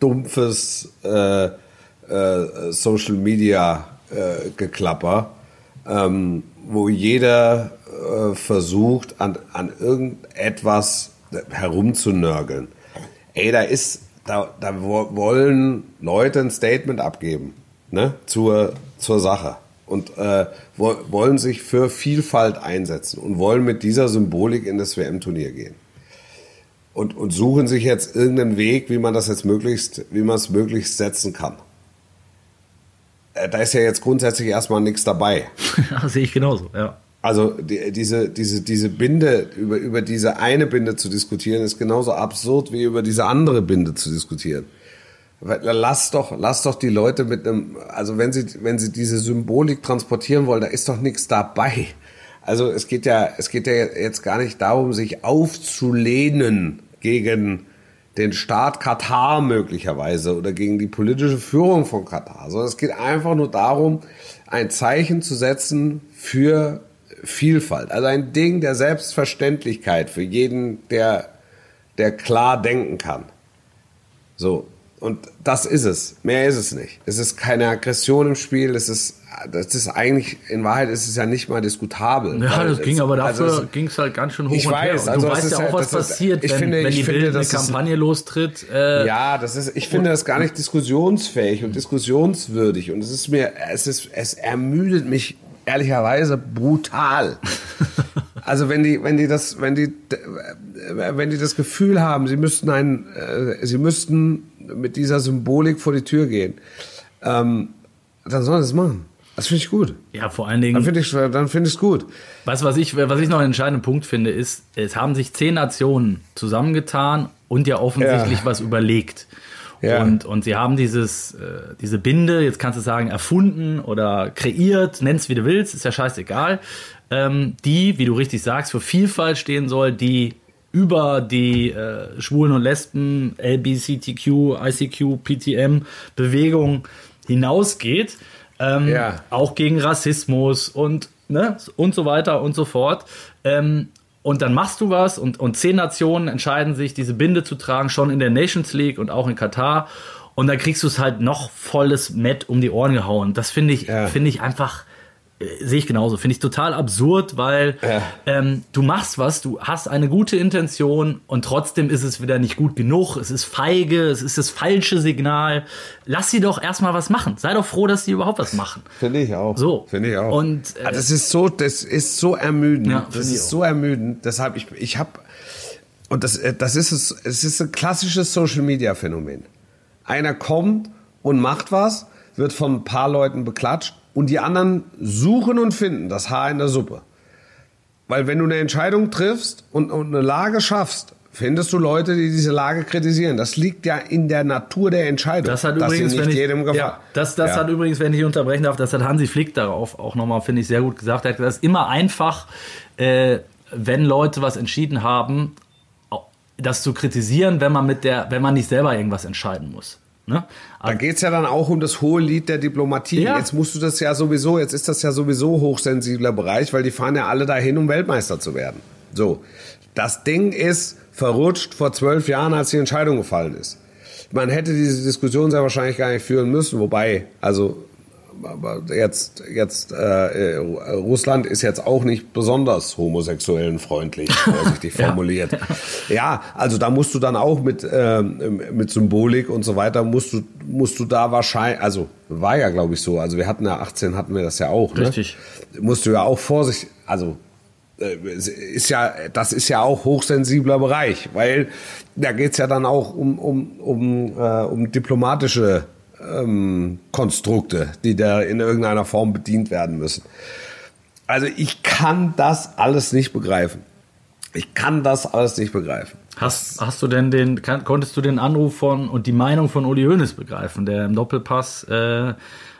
[SPEAKER 1] dumpfes äh, äh, Social Media äh, Geklapper, ähm, wo jeder äh, versucht, an, an irgendetwas herumzunörgeln. Ey, da ist, da, da wollen Leute ein Statement abgeben, ne, zur, zur Sache. Und äh, wollen sich für Vielfalt einsetzen und wollen mit dieser Symbolik in das WM-Turnier gehen. Und, und suchen sich jetzt irgendeinen Weg, wie man das jetzt möglichst, wie man es möglichst setzen kann. Äh, da ist ja jetzt grundsätzlich erstmal nichts dabei. *laughs*
[SPEAKER 2] Ja, sehe ich genauso, ja.
[SPEAKER 1] Also die, diese, diese, diese Binde, über, über diese eine Binde zu diskutieren, ist genauso absurd wie über diese andere Binde zu diskutieren. Lass doch, lass doch die Leute mit einem, also wenn sie, wenn sie diese Symbolik transportieren wollen, da ist doch nichts dabei. Also es geht ja, es geht ja jetzt gar nicht darum, sich aufzulehnen gegen den Staat Katar möglicherweise oder gegen die politische Führung von Katar, sondern es geht einfach nur darum, ein Zeichen zu setzen für Vielfalt. Also ein Ding der Selbstverständlichkeit für jeden, der, der klar denken kann. So. Und das ist es. Mehr ist es nicht. Es ist keine Aggression im Spiel. Es ist, das ist eigentlich, in Wahrheit ist es ja nicht mal diskutabel.
[SPEAKER 2] Ja, das ging, aber dafür also ging es halt ganz schön hoch
[SPEAKER 1] ich
[SPEAKER 2] und
[SPEAKER 1] weiß,
[SPEAKER 2] her. Und
[SPEAKER 1] also
[SPEAKER 2] du weißt ja auch, halt, was passiert,
[SPEAKER 1] ist,
[SPEAKER 2] wenn,
[SPEAKER 1] finde,
[SPEAKER 2] wenn die
[SPEAKER 1] finde,
[SPEAKER 2] eine Kampagne ist, lostritt. Äh,
[SPEAKER 1] ja, das ist, ich finde das gar nicht diskussionsfähig und diskussionswürdig. Und es ist mir, es ist, es ermüdet mich ehrlicherweise brutal. *laughs* Also wenn die, wenn die das, wenn die, wenn die das Gefühl haben, sie müssten ein, äh, sie müssten mit dieser Symbolik vor die Tür gehen, ähm, dann sollen sie es machen. Das finde ich gut.
[SPEAKER 2] Ja, vor allen Dingen.
[SPEAKER 1] Dann finde ich es gut.
[SPEAKER 2] Weißt was ich, was ich noch einen entscheidenden Punkt finde, ist, es haben sich zehn Nationen zusammengetan und ja offensichtlich
[SPEAKER 1] Ja.
[SPEAKER 2] was überlegt.
[SPEAKER 1] Ja.
[SPEAKER 2] Und, und sie haben dieses, äh, diese Binde, jetzt kannst du sagen, erfunden oder kreiert, nenn's wie du willst, ist ja scheißegal, ähm, die, wie du richtig sagst, für Vielfalt stehen soll, die über die äh, Schwulen und Lesben, LBCTQ, ICQ, PTM Bewegung hinausgeht. Ähm,
[SPEAKER 1] Ja.
[SPEAKER 2] Auch gegen Rassismus und, ne, und so weiter und so fort. Ähm, und dann machst du was und, und zehn Nationen entscheiden sich, diese Binde zu tragen, schon in der Nations League und auch in Katar. Und dann kriegst du es halt noch volles Met um die Ohren gehauen. Das finde ich,
[SPEAKER 1] Ja.
[SPEAKER 2] finde ich einfach, sehe ich genauso, finde ich total absurd, weil
[SPEAKER 1] Ja.
[SPEAKER 2] ähm, du machst was, du hast eine gute Intention und trotzdem ist es wieder nicht gut genug. Es ist feige, es ist das falsche Signal. Lass sie doch erstmal was machen. Sei doch froh, dass sie überhaupt was machen.
[SPEAKER 1] Finde ich auch.
[SPEAKER 2] So.
[SPEAKER 1] Finde ich auch.
[SPEAKER 2] Und, äh,
[SPEAKER 1] Ah, das ist so, das ist so ermüdend.
[SPEAKER 2] Ja,
[SPEAKER 1] das
[SPEAKER 2] finde ich
[SPEAKER 1] ist
[SPEAKER 2] auch.
[SPEAKER 1] so ermüdend. Deshalb, ich, ich habe, und das, äh, das ist es, es ist ein klassisches Social Media Phänomen. Einer kommt und macht was, wird von ein paar Leuten beklatscht und die anderen suchen und finden das Haar in der Suppe. Weil wenn du eine Entscheidung triffst und, und eine Lage schaffst, findest du Leute, die diese Lage kritisieren. Das liegt ja in der Natur der Entscheidung.
[SPEAKER 2] Das hat übrigens,
[SPEAKER 1] nicht
[SPEAKER 2] wenn ich,
[SPEAKER 1] jedem gefallen.
[SPEAKER 2] ja, das, das
[SPEAKER 1] Ja.
[SPEAKER 2] hat übrigens, wenn ich unterbrechen darf, das hat Hansi Flick darauf auch nochmal, finde ich, sehr gut gesagt. Er hat gesagt, es ist immer einfach, äh, wenn Leute was entschieden haben, das zu kritisieren, wenn man mit der, wenn man nicht selber irgendwas entscheiden muss. Ne?
[SPEAKER 1] Da geht's ja dann auch um das hohe Lied der Diplomatie.
[SPEAKER 2] Ja.
[SPEAKER 1] Jetzt musst du das ja sowieso, jetzt ist das ja sowieso hochsensibler Bereich, weil die fahren ja alle dahin, um Weltmeister zu werden. So. Das Ding ist verrutscht vor zwölf Jahren, als die Entscheidung gefallen ist. Man hätte diese Diskussion sehr wahrscheinlich gar nicht führen müssen, wobei, also jetzt, jetzt äh, äh, Russland ist jetzt auch nicht besonders homosexuellen freundlich, *laughs* vorsichtig
[SPEAKER 2] Ja.
[SPEAKER 1] formuliert. Ja, also da musst du dann auch mit, ähm, mit Symbolik und so weiter, musst du, musst du da wahrscheinlich, also war ja glaube ich so, also wir hatten ja 18, hatten wir das ja auch. Ne?
[SPEAKER 2] Richtig.
[SPEAKER 1] Musst du ja auch vorsichtig, also äh, es ist ja, das ist ja auch hochsensibler Bereich, weil da geht's ja dann auch um, um, um, äh, um diplomatische ähm, Konstrukte, die da in irgendeiner Form bedient werden müssen. Also ich kann das alles nicht begreifen. Ich kann das alles nicht begreifen.
[SPEAKER 2] Hast, hast du denn den, kann, konntest du den Anruf von und die Meinung von Uli Hoeneß begreifen, der im Doppelpass, äh,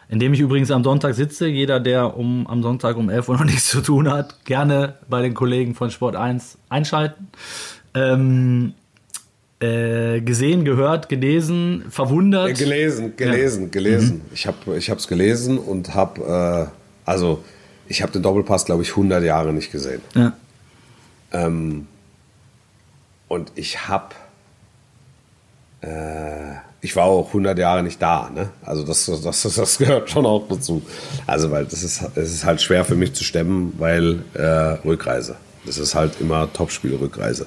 [SPEAKER 2] in dem ich übrigens am Sonntag sitze, jeder, der um, am Sonntag um 11 Uhr noch *laughs* nichts zu tun hat, gerne bei den Kollegen von Sport 1 einschalten. Ähm, äh, gesehen, gehört, gelesen, verwundert.
[SPEAKER 1] Äh, Gelesen, gelesen, gelesen. Ich habe ich hab's gelesen und habe, äh, also ich habe den Doppelpass, glaube ich, 100 Jahre nicht gesehen.
[SPEAKER 2] Ja.
[SPEAKER 1] Ähm, und ich habe, äh, ich war auch 100 Jahre nicht da, ne? Also das, das, das, das gehört schon auch dazu. Also weil das ist, es ist halt schwer für mich zu stemmen, weil äh, Rückreise. Das ist halt immer Topspiel-Rückreise.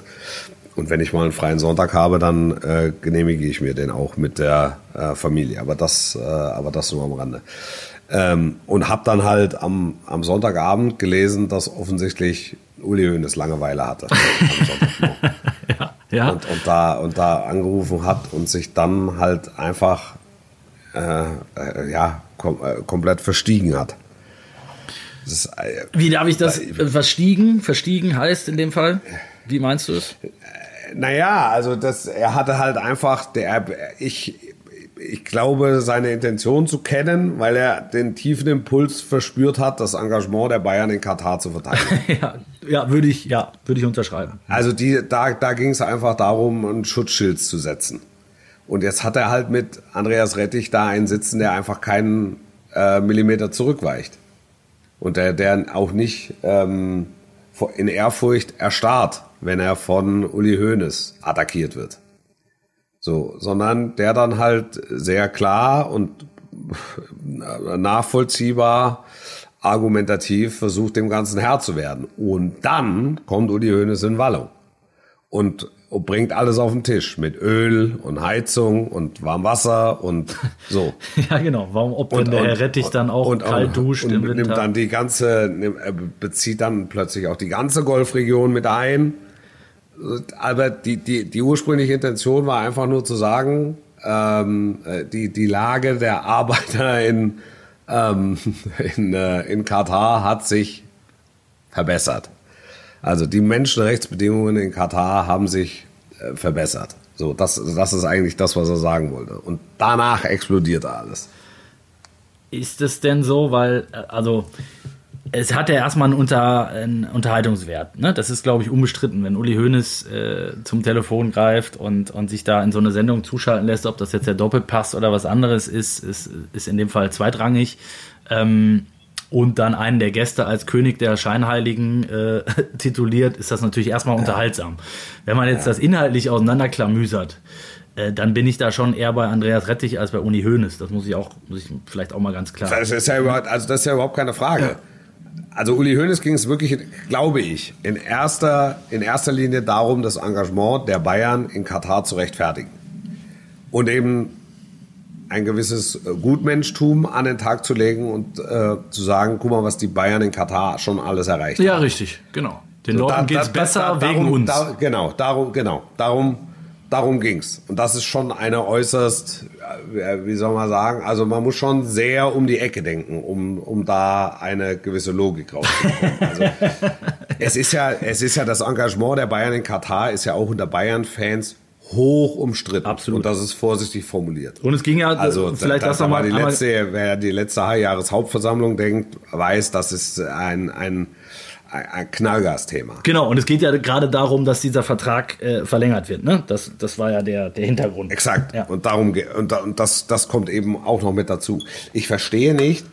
[SPEAKER 1] Und wenn ich mal einen freien Sonntag habe, dann äh, genehmige ich mir den auch mit der äh, Familie. Aber das, äh, aber das nur am Rande. Ähm, und habe dann halt am, am Sonntagabend gelesen, dass offensichtlich Uli Hoeneß Langeweile hatte. *laughs*
[SPEAKER 2] ja, ja.
[SPEAKER 1] und, und, da, und da angerufen hat und sich dann halt einfach äh, äh, ja, kom äh, komplett verstiegen hat. Ist, äh,
[SPEAKER 2] Wie darf ich das äh, verstiegen? Verstiegen heißt in dem Fall? Wie meinst du es?
[SPEAKER 1] Naja, also das, er hatte halt einfach, der, ich, ich glaube, seine Intention zu kennen, weil er den tiefen Impuls verspürt hat, das Engagement der Bayern in Katar zu verteidigen. *laughs*
[SPEAKER 2] ja, ja, würde ich, ja, würde ich unterschreiben.
[SPEAKER 1] Also die, da, da ging es einfach darum, ein Schutzschild zu setzen. Und jetzt hat er halt mit Andreas Rettich da einen sitzen, der einfach keinen äh, Millimeter zurückweicht. Und der, der auch nicht ähm, in Ehrfurcht erstarrt, wenn er von Uli Hoeneß attackiert wird. So, sondern der dann halt sehr klar und *laughs* nachvollziehbar argumentativ versucht, dem Ganzen Herr zu werden. Und dann kommt Uli Hoeneß in Wallung und bringt alles auf den Tisch mit Öl und Heizung und Warmwasser und *laughs* so.
[SPEAKER 2] Ja, genau. Warum, ob denn
[SPEAKER 1] Und-
[SPEAKER 2] der
[SPEAKER 1] und-
[SPEAKER 2] Herr Rettich dann auch
[SPEAKER 1] und,
[SPEAKER 2] kalt
[SPEAKER 1] und,
[SPEAKER 2] duscht
[SPEAKER 1] und
[SPEAKER 2] im
[SPEAKER 1] nimmt
[SPEAKER 2] Winter?
[SPEAKER 1] dann die ganze, bezieht dann plötzlich auch die ganze Golfregion mit ein. Aber die, die, die ursprüngliche Intention war einfach nur zu sagen, ähm, äh, die, die Lage der Arbeiter in, ähm, *laughs* in, äh, in Katar hat sich verbessert. Also die Menschenrechtsbedingungen in Katar haben sich äh, verbessert. So, das, das ist eigentlich das, was er sagen wollte. Und danach explodiert alles.
[SPEAKER 2] Ist es denn so, weil, äh, also es hat ja erstmal einen, Unter, einen Unterhaltungswert. Ne? Das ist, glaube ich, unbestritten, wenn Uli Hoeneß äh, zum Telefon greift und, und sich da in so eine Sendung zuschalten lässt, ob das jetzt der Doppelpass oder was anderes ist, ist, ist in dem Fall zweitrangig. Ähm, und dann einen der Gäste als König der Scheinheiligen äh, *laughs* tituliert, ist das natürlich erstmal ja. unterhaltsam. Wenn man jetzt ja. das inhaltlich auseinanderklamüsert, äh, dann bin ich da schon eher bei Andreas Rettich als bei Uni Hoeneß. Das muss ich auch, muss ich vielleicht auch mal ganz klar.
[SPEAKER 1] Das ist ja überhaupt, also das ist ja überhaupt keine Frage. Ja also Uli Hoeneß ging es wirklich, glaube ich, in erster, in erster Linie darum, das Engagement der Bayern in Katar zu rechtfertigen. Und eben ein gewisses Gutmenschtum an den Tag zu legen und äh, zu sagen, guck mal, was die Bayern in Katar schon alles erreicht
[SPEAKER 2] haben. Ja, richtig, genau. Den so, Leuten geht es besser da, wegen uns.
[SPEAKER 1] Da, genau, darum, genau, darum darum ging's. Und das ist schon eine äußerst, äh, wie soll man sagen, also man muss schon sehr um die Ecke denken, um, um da eine gewisse Logik rauszubekommen. Also *laughs* es ist ja, es ist ja das Engagement der Bayern in Katar ist ja auch unter Bayern-Fans hoch umstritten.
[SPEAKER 2] Absolut.
[SPEAKER 1] Und das ist vorsichtig formuliert.
[SPEAKER 2] Und es ging ja,
[SPEAKER 1] also vielleicht da, das nochmal. Die letzte, wer die letzte Jahreshauptversammlung denkt, weiß, das ist ein, ein ein Knallgas-Thema.
[SPEAKER 2] Genau, und es geht ja gerade darum, dass dieser Vertrag äh, verlängert wird. Ne? Das, das war ja der, der Hintergrund.
[SPEAKER 1] Exakt. Ja. Und darum und, und das, das kommt eben auch noch mit dazu. Ich verstehe nicht,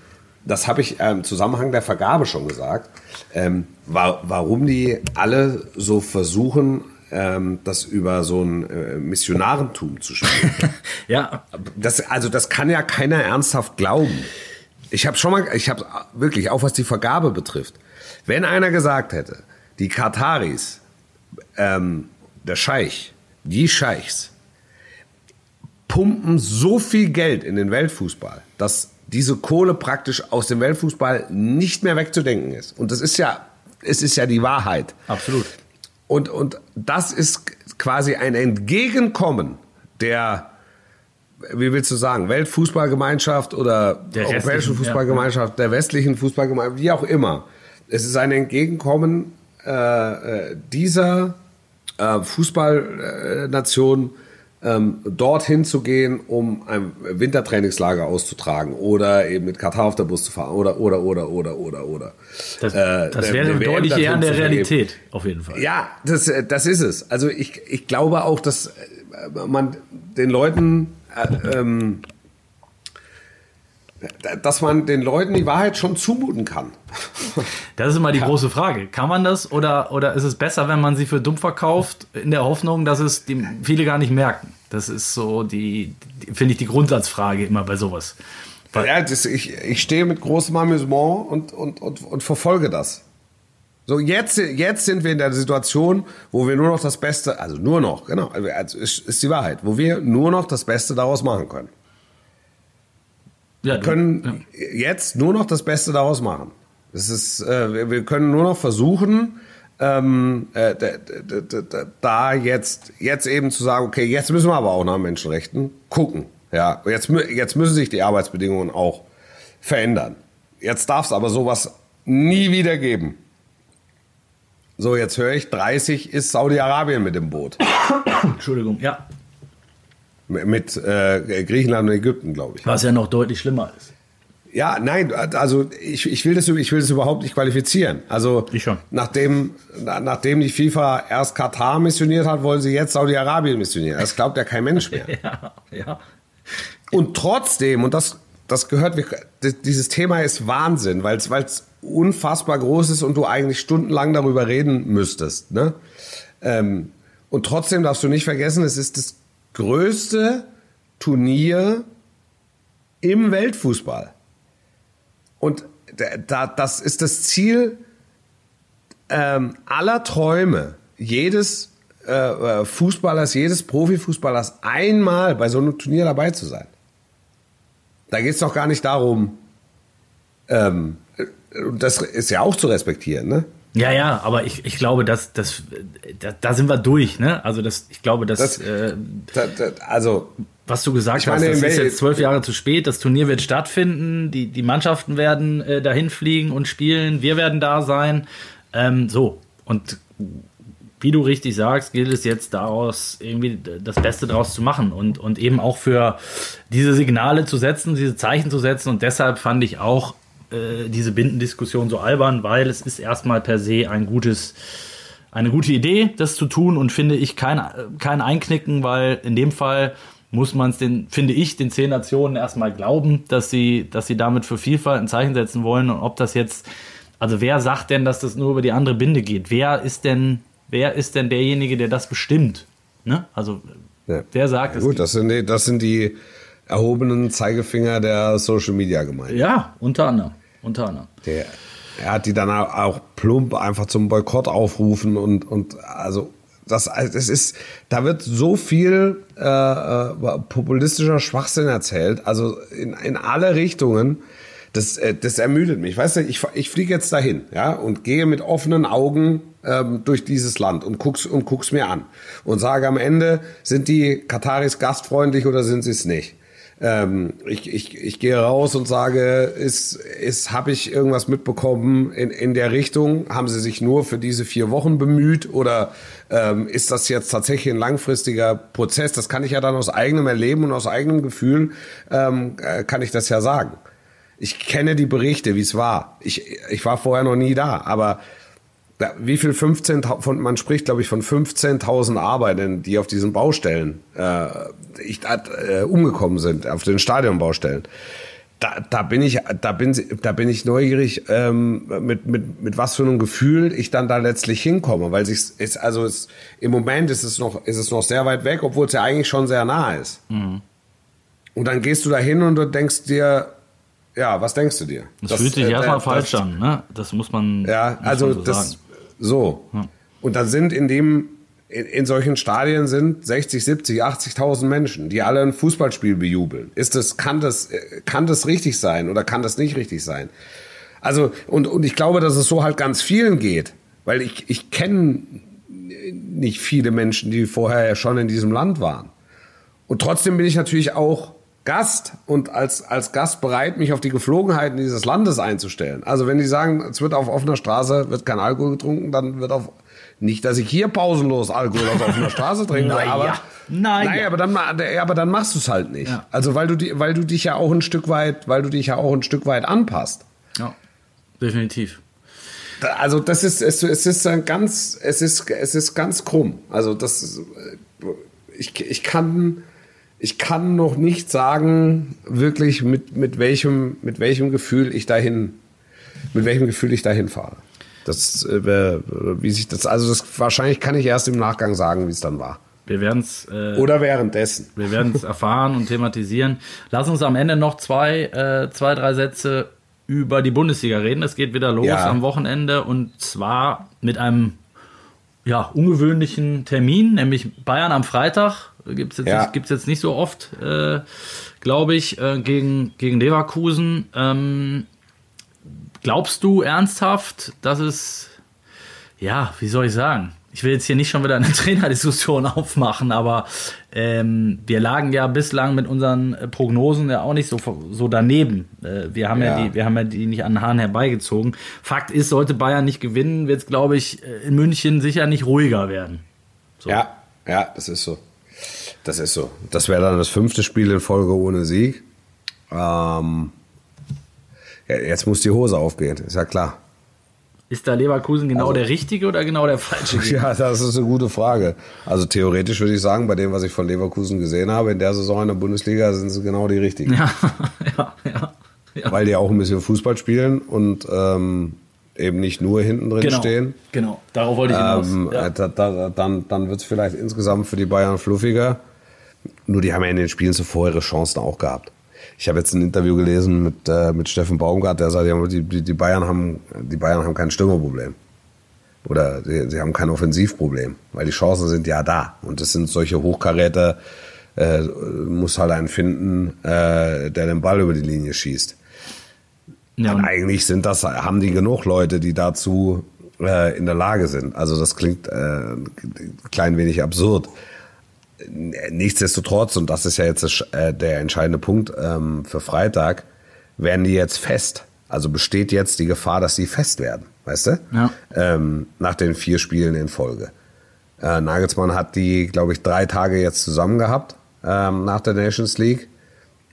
[SPEAKER 1] das habe ich im Zusammenhang der Vergabe schon gesagt, ähm, wa warum die alle so versuchen, ähm, das über so ein äh, Missionarentum zu spielen. *laughs*
[SPEAKER 2] ja.
[SPEAKER 1] Das, also das kann ja keiner ernsthaft glauben. Ich habe schon mal, ich habe wirklich, auch was die Vergabe betrifft, wenn einer gesagt hätte, die Kataris, ähm, der Scheich, die Scheichs, pumpen so viel Geld in den Weltfußball, dass diese Kohle praktisch aus dem Weltfußball nicht mehr wegzudenken ist. Und das ist ja, es ist ja die Wahrheit.
[SPEAKER 2] Absolut.
[SPEAKER 1] Und, und das ist quasi ein Entgegenkommen der, wie willst du sagen, Weltfußballgemeinschaft oder der europäischen Fußballgemeinschaft, ja. der westlichen Fußballgemeinschaft, wie auch immer es ist ein Entgegenkommen äh, äh, dieser äh, Fußballnation, ähm, dorthin zu gehen, um ein Wintertrainingslager auszutragen oder eben mit Katar auf der Bus zu fahren oder oder oder oder oder oder.
[SPEAKER 2] Das, äh, das wäre eine deutlich eher an der Realität, auf jeden Fall.
[SPEAKER 1] Ja, das, äh, das ist es. Also ich, ich glaube auch, dass äh, man den Leuten äh, ähm, dass man den Leuten die Wahrheit schon zumuten kann.
[SPEAKER 2] Das ist immer die ja. große Frage. Kann man das oder, oder ist es besser, wenn man sie für dumm verkauft, in der Hoffnung, dass es die viele gar nicht merken? Das ist so die, die finde ich, die Grundsatzfrage immer bei sowas.
[SPEAKER 1] ja, das, ich, ich stehe mit großem Amüsement und, und, und, und verfolge das. So, jetzt, jetzt sind wir in der Situation, wo wir nur noch das Beste, also nur noch, genau, also ist, ist die Wahrheit, wo wir nur noch das Beste daraus machen können. Ja, wir können ja. jetzt nur noch das Beste daraus machen. Das ist, äh, wir können nur noch versuchen, ähm, äh, da jetzt, jetzt eben zu sagen, okay, jetzt müssen wir aber auch nach Menschenrechten gucken. Ja, jetzt, jetzt müssen sich die Arbeitsbedingungen auch verändern. Jetzt darf es aber sowas nie wieder geben. So, jetzt höre ich, 30 ist Saudi-Arabien mit dem Boot.
[SPEAKER 2] Entschuldigung, ja.
[SPEAKER 1] Mit äh, Griechenland und Ägypten, glaube ich.
[SPEAKER 2] Was ja noch deutlich schlimmer ist.
[SPEAKER 1] Ja, nein, also ich, ich, will das, ich will das überhaupt nicht qualifizieren. Also. Nachdem, nachdem die FIFA erst Katar missioniert hat, wollen sie jetzt Saudi-Arabien missionieren. Das glaubt ja kein Mensch mehr. *laughs*
[SPEAKER 2] ja, ja.
[SPEAKER 1] Und trotzdem, und das, das gehört, dieses Thema ist Wahnsinn, weil es unfassbar groß ist und du eigentlich stundenlang darüber reden müsstest. Ne? Ähm, und trotzdem darfst du nicht vergessen, es ist das größte Turnier im Weltfußball. Und da, das ist das Ziel ähm, aller Träume jedes äh, äh, Fußballers, jedes Profifußballers, einmal bei so einem Turnier dabei zu sein. Da geht es doch gar nicht darum, ähm, das ist ja auch zu respektieren, ne?
[SPEAKER 2] Ja, ja, aber ich, ich glaube, dass, dass, da, da sind wir durch, ne? Also das, ich glaube, dass
[SPEAKER 1] Das-
[SPEAKER 2] äh,
[SPEAKER 1] Da, da, also,
[SPEAKER 2] was du gesagt
[SPEAKER 1] meine,
[SPEAKER 2] hast, das ist jetzt zwölf Jahre zu spät, das Turnier wird stattfinden, die, die Mannschaften werden äh, dahin fliegen und spielen, wir werden da sein. Ähm, so, und wie du richtig sagst, gilt es jetzt daraus irgendwie das Beste draus zu machen und, und eben auch für diese Signale zu setzen, diese Zeichen zu setzen. Und deshalb fand ich auch äh, diese Bindendiskussion so albern, weil es ist erstmal per se ein gutes, eine gute Idee, das zu tun und finde ich kein, kein Einknicken, weil in dem Fall muss man es den, finde ich, den zehn Nationen erstmal glauben, dass sie, dass sie damit für Vielfalt ein Zeichen setzen wollen und ob das jetzt, also wer sagt denn, dass das nur über die andere Binde geht? Wer ist denn, wer ist denn derjenige, der das bestimmt? Ne? Also
[SPEAKER 1] ja.
[SPEAKER 2] wer sagt
[SPEAKER 1] Ja,
[SPEAKER 2] es?
[SPEAKER 1] gut, das sind, die, das sind die erhobenen Zeigefinger der Social Media Gemeinde.
[SPEAKER 2] ja, unter anderem, unter anderem.
[SPEAKER 1] Der, er hat die dann auch plump einfach zum Boykott aufrufen und, und also das, das ist, da wird so viel äh, äh, populistischer Schwachsinn erzählt, also in, in alle Richtungen. Das, äh, das ermüdet mich. Weißt du, ich, ich fliege jetzt dahin, ja, und gehe mit offenen Augen ähm, durch dieses Land und guck's und guck's mir an und sage am Ende, sind die Kataris gastfreundlich oder sind sie es nicht? Ähm, ich, ich, ich gehe raus und sage, ist, ist, habe ich irgendwas mitbekommen in, in der Richtung? Haben sie sich nur für diese vier Wochen bemüht oder ähm, ist das jetzt tatsächlich ein langfristiger Prozess? Das kann ich ja dann aus eigenem Erleben und aus eigenem Gefühl ähm, äh, kann ich das ja sagen. Ich kenne die Berichte, wie es war. Ich, ich war vorher noch nie da, aber da, wie viel 15 von man spricht glaube ich von 15.000 Arbeitern, die auf diesen Baustellen äh, ich, äh, umgekommen sind auf den Stadionbaustellen. Da, da bin ich da bin da bin ich neugierig ähm, mit mit mit was für einem Gefühl ich dann da letztlich hinkomme, weil sich ist also es, im Moment ist es noch ist es noch sehr weit weg, obwohl es ja eigentlich schon sehr nah ist.
[SPEAKER 2] Mhm.
[SPEAKER 1] Und dann gehst du da hin und du denkst dir ja, was denkst du dir?
[SPEAKER 2] Das, fühlt sich
[SPEAKER 1] äh,
[SPEAKER 2] erstmal
[SPEAKER 1] das-
[SPEAKER 2] falsch an, ne? Das muss man,
[SPEAKER 1] ja,
[SPEAKER 2] muss
[SPEAKER 1] also
[SPEAKER 2] man so
[SPEAKER 1] das
[SPEAKER 2] sagen.
[SPEAKER 1] So. Und da sind in dem in, in solchen Stadien sind 60, 70, 80.000 Menschen, die alle ein Fußballspiel bejubeln. Ist das kann das äh, kann das richtig sein oder kann das nicht richtig sein? Also und und ich glaube, dass es so halt ganz vielen geht, weil ich ich kenne nicht viele Menschen, die vorher ja schon in diesem Land waren. Und trotzdem bin ich natürlich auch Gast und als, als Gast bereit, mich auf die Geflogenheiten dieses Landes einzustellen. Also wenn die sagen, es wird auf offener Straße, wird kein Alkohol getrunken, dann wird auf, nicht, dass ich hier pausenlos Alkohol auf offener Straße trinke, *laughs*
[SPEAKER 2] Naja,
[SPEAKER 1] aber,
[SPEAKER 2] naja.
[SPEAKER 1] naja, aber dann, aber dann machst du es halt nicht.
[SPEAKER 2] Ja.
[SPEAKER 1] Also weil du, weil du dich ja auch ein Stück weit, weil du dich ja auch ein Stück weit anpasst.
[SPEAKER 2] Ja, definitiv.
[SPEAKER 1] Also das ist es, es ist ein ganz es ist es ist ganz krumm. Also das äh, ich, ich kann ich kann noch nicht sagen wirklich mit mit welchem mit welchem Gefühl ich dahin mit welchem Gefühl ich dahin fahre. Das äh, wie sich das also das wahrscheinlich kann ich erst im Nachgang sagen, wie es dann war.
[SPEAKER 2] Wir werden es äh,
[SPEAKER 1] Oder währenddessen.
[SPEAKER 2] wir werden es *laughs* erfahren und thematisieren. Lass uns am Ende noch zwei, äh, zwei, drei Sätze über die Bundesliga reden. Es geht wieder los
[SPEAKER 1] Ja.
[SPEAKER 2] am Wochenende und zwar mit einem ja, ungewöhnlichen Termin, nämlich Bayern am Freitag. Gibt es jetzt,
[SPEAKER 1] Ja.
[SPEAKER 2] nicht- jetzt nicht so oft, äh, glaube ich, äh, gegen, gegen Leverkusen. Ähm, glaubst du ernsthaft, dass es, ja, wie soll ich sagen? Ich will jetzt hier nicht schon wieder eine *laughs* Trainerdiskussion aufmachen, aber ähm, wir lagen ja bislang mit unseren äh, Prognosen ja auch nicht so, so daneben. Äh, wir, haben ja.
[SPEAKER 1] Ja.
[SPEAKER 2] die, wir haben ja die nicht an den Haaren herbeigezogen. Fakt ist, sollte Bayern nicht gewinnen, wird es, glaube ich, äh, in München sicher nicht ruhiger werden. So.
[SPEAKER 1] Ja, ja, das ist so. Das ist so. Das wäre dann das fünfte Spiel in Folge ohne Sieg. Ähm, ja, jetzt muss die Hose aufgehen, ist ja klar.
[SPEAKER 2] Ist da Leverkusen genau
[SPEAKER 1] Also-
[SPEAKER 2] der richtige oder genau der falsche? *laughs*
[SPEAKER 1] Ja, das ist eine gute Frage. Also theoretisch würde ich sagen, bei dem, was ich von Leverkusen gesehen habe, in der Saison in der Bundesliga sind sie genau die richtigen.
[SPEAKER 2] Ja, *laughs* ja, ja. ja.
[SPEAKER 1] Weil die auch ein bisschen Fußball spielen und ähm, eben nicht nur hinten drin
[SPEAKER 2] Genau,
[SPEAKER 1] stehen.
[SPEAKER 2] genau. Darauf wollte ich hinaus.
[SPEAKER 1] Ähm,
[SPEAKER 2] ja.
[SPEAKER 1] da, da, dann dann wird es vielleicht insgesamt für die Bayern fluffiger. Nur die haben ja in den Spielen zuvor ihre Chancen auch gehabt. Ich habe jetzt ein Interview gelesen mit, äh, mit Steffen Baumgart, der sagt, die, die, die, Bayern haben, die Bayern haben kein Stürmerproblem. Oder sie, sie haben kein Offensivproblem, weil die Chancen sind ja da. Und das sind solche Hochkaräter, äh, muss halt einen finden, äh, der den Ball über die Linie schießt.
[SPEAKER 2] ja,
[SPEAKER 1] Und
[SPEAKER 2] und
[SPEAKER 1] eigentlich sind das, haben die genug Leute, die dazu äh, in der Lage sind. Also das klingt äh, ein klein wenig absurd. Nichtsdestotrotz, und das ist ja jetzt äh, der entscheidende Punkt ähm, für Freitag, werden die jetzt fest. Also besteht jetzt die Gefahr, dass sie fest werden, weißt du?
[SPEAKER 2] Ja.
[SPEAKER 1] Ähm, nach den vier Spielen in Folge. Äh, Nagelsmann hat die, glaube ich, drei Tage jetzt zusammen gehabt ähm, nach der Nations League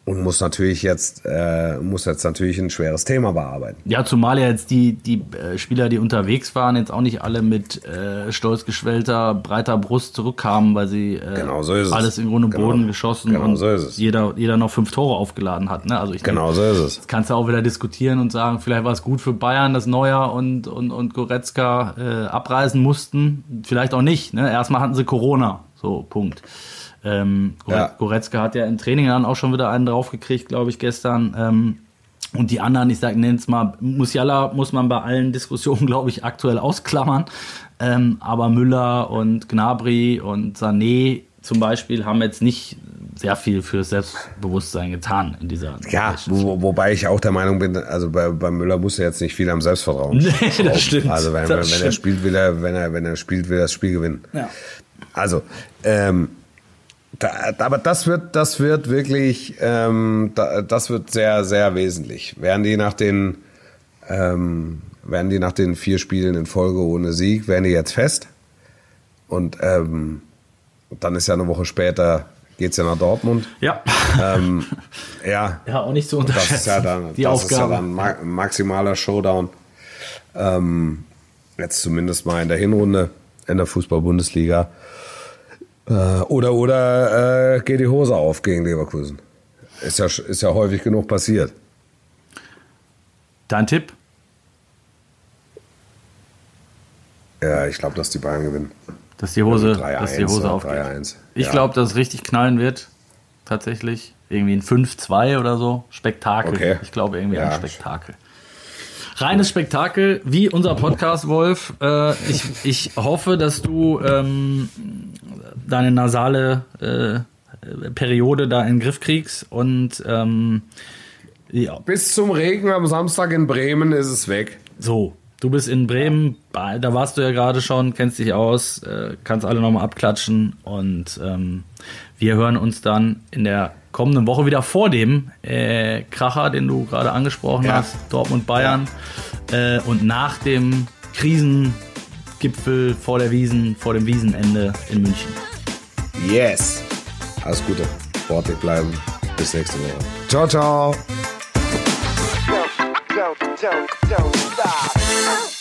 [SPEAKER 1] und muss natürlich jetzt äh, muss jetzt natürlich ein schweres Thema bearbeiten.
[SPEAKER 2] Ja, zumal ja jetzt die die äh, Spieler, die unterwegs waren, jetzt auch nicht alle mit äh, stolz geschwellter breiter Brust zurückkamen, weil sie äh,
[SPEAKER 1] Genau so
[SPEAKER 2] alles in Grund und
[SPEAKER 1] Genau.
[SPEAKER 2] Boden geschossen
[SPEAKER 1] Genau
[SPEAKER 2] und
[SPEAKER 1] so
[SPEAKER 2] jeder jeder noch fünf Tore aufgeladen hat. Ne? Also ich
[SPEAKER 1] Genau so ist es.
[SPEAKER 2] Jetzt kannst du auch wieder diskutieren und sagen, vielleicht war es gut für Bayern, dass Neuer und, und, und Goretzka äh, abreisen mussten. Vielleicht auch nicht. Ne? Erstmal hatten sie Corona. So, Punkt. Ähm,
[SPEAKER 1] Ja.
[SPEAKER 2] Goretzka hat ja im Training dann auch schon wieder einen draufgekriegt, glaube ich, gestern. Ähm, und die anderen, ich sage, nenn's mal, Musiala muss man bei allen Diskussionen, *laughs* glaube ich, aktuell ausklammern. Ähm, aber Müller und Gnabry und Sané zum Beispiel haben jetzt nicht sehr viel für Selbstbewusstsein getan in dieser
[SPEAKER 1] Ja, wo, wobei ich auch der Meinung bin, also bei, bei Müller muss er jetzt nicht viel am Selbstvertrauen. *laughs*
[SPEAKER 2] Nee, das stimmt.
[SPEAKER 1] Also wenn, wenn, wenn er
[SPEAKER 2] stimmt.
[SPEAKER 1] spielt, will er, wenn er, wenn er spielt, will er das Spiel gewinnen.
[SPEAKER 2] Ja.
[SPEAKER 1] Also, ähm, da, aber das wird, das wird wirklich, ähm, da, das wird sehr, sehr wesentlich. Werden die nach den, ähm, werden die nach den vier Spielen in Folge ohne Sieg, werden die jetzt fest? Und ähm, dann ist ja eine Woche später geht's ja nach Dortmund.
[SPEAKER 2] Ja.
[SPEAKER 1] Ähm, *laughs* ja,
[SPEAKER 2] Ja, auch nicht zu
[SPEAKER 1] das
[SPEAKER 2] unterschätzen.
[SPEAKER 1] ist ja dann,
[SPEAKER 2] die
[SPEAKER 1] das
[SPEAKER 2] Aufgabe.
[SPEAKER 1] ist ja dann ma maximaler Showdown. Ähm, jetzt zumindest mal in der Hinrunde in der Fußball-Bundesliga. Äh, oder oder äh, geht die Hose auf gegen Leverkusen. Ist ja, ist ja häufig genug passiert.
[SPEAKER 2] Dein Tipp?
[SPEAKER 1] Ja, ich glaube, dass die Bayern gewinnen.
[SPEAKER 2] Dass die Hose,
[SPEAKER 1] Also 3-1
[SPEAKER 2] dass die Hose aufgeht.
[SPEAKER 1] 3-1.
[SPEAKER 2] Ich
[SPEAKER 1] Ja.
[SPEAKER 2] glaube, dass es richtig knallen wird. Tatsächlich. Irgendwie ein 5-2 oder so. Spektakel.
[SPEAKER 1] Okay.
[SPEAKER 2] Ich glaube irgendwie
[SPEAKER 1] Ja.
[SPEAKER 2] ein Spektakel. Reines Spektakel, wie unser Podcast, Wolf. Äh, ich, ich hoffe, dass du ähm, deine nasale äh, Periode da in den Griff kriegst und ähm, ja,
[SPEAKER 1] Bis zum Regen am Samstag in Bremen ist es weg.
[SPEAKER 2] So, du bist in Bremen, da warst du ja gerade schon, kennst dich aus, äh, kannst alle nochmal abklatschen und ähm, wir hören uns dann in der kommenden Woche wieder vor dem äh, Kracher, den du gerade angesprochen
[SPEAKER 1] Ja.
[SPEAKER 2] hast, Dortmund Bayern äh, und nach dem Krisengipfel vor der Wiesen, vor dem Wiesenende in München.
[SPEAKER 1] Yes. Alles Gute. Sportlich bleiben. Bis nächste Woche. Ciao, ciao.
[SPEAKER 4] don't, don't, don't stop.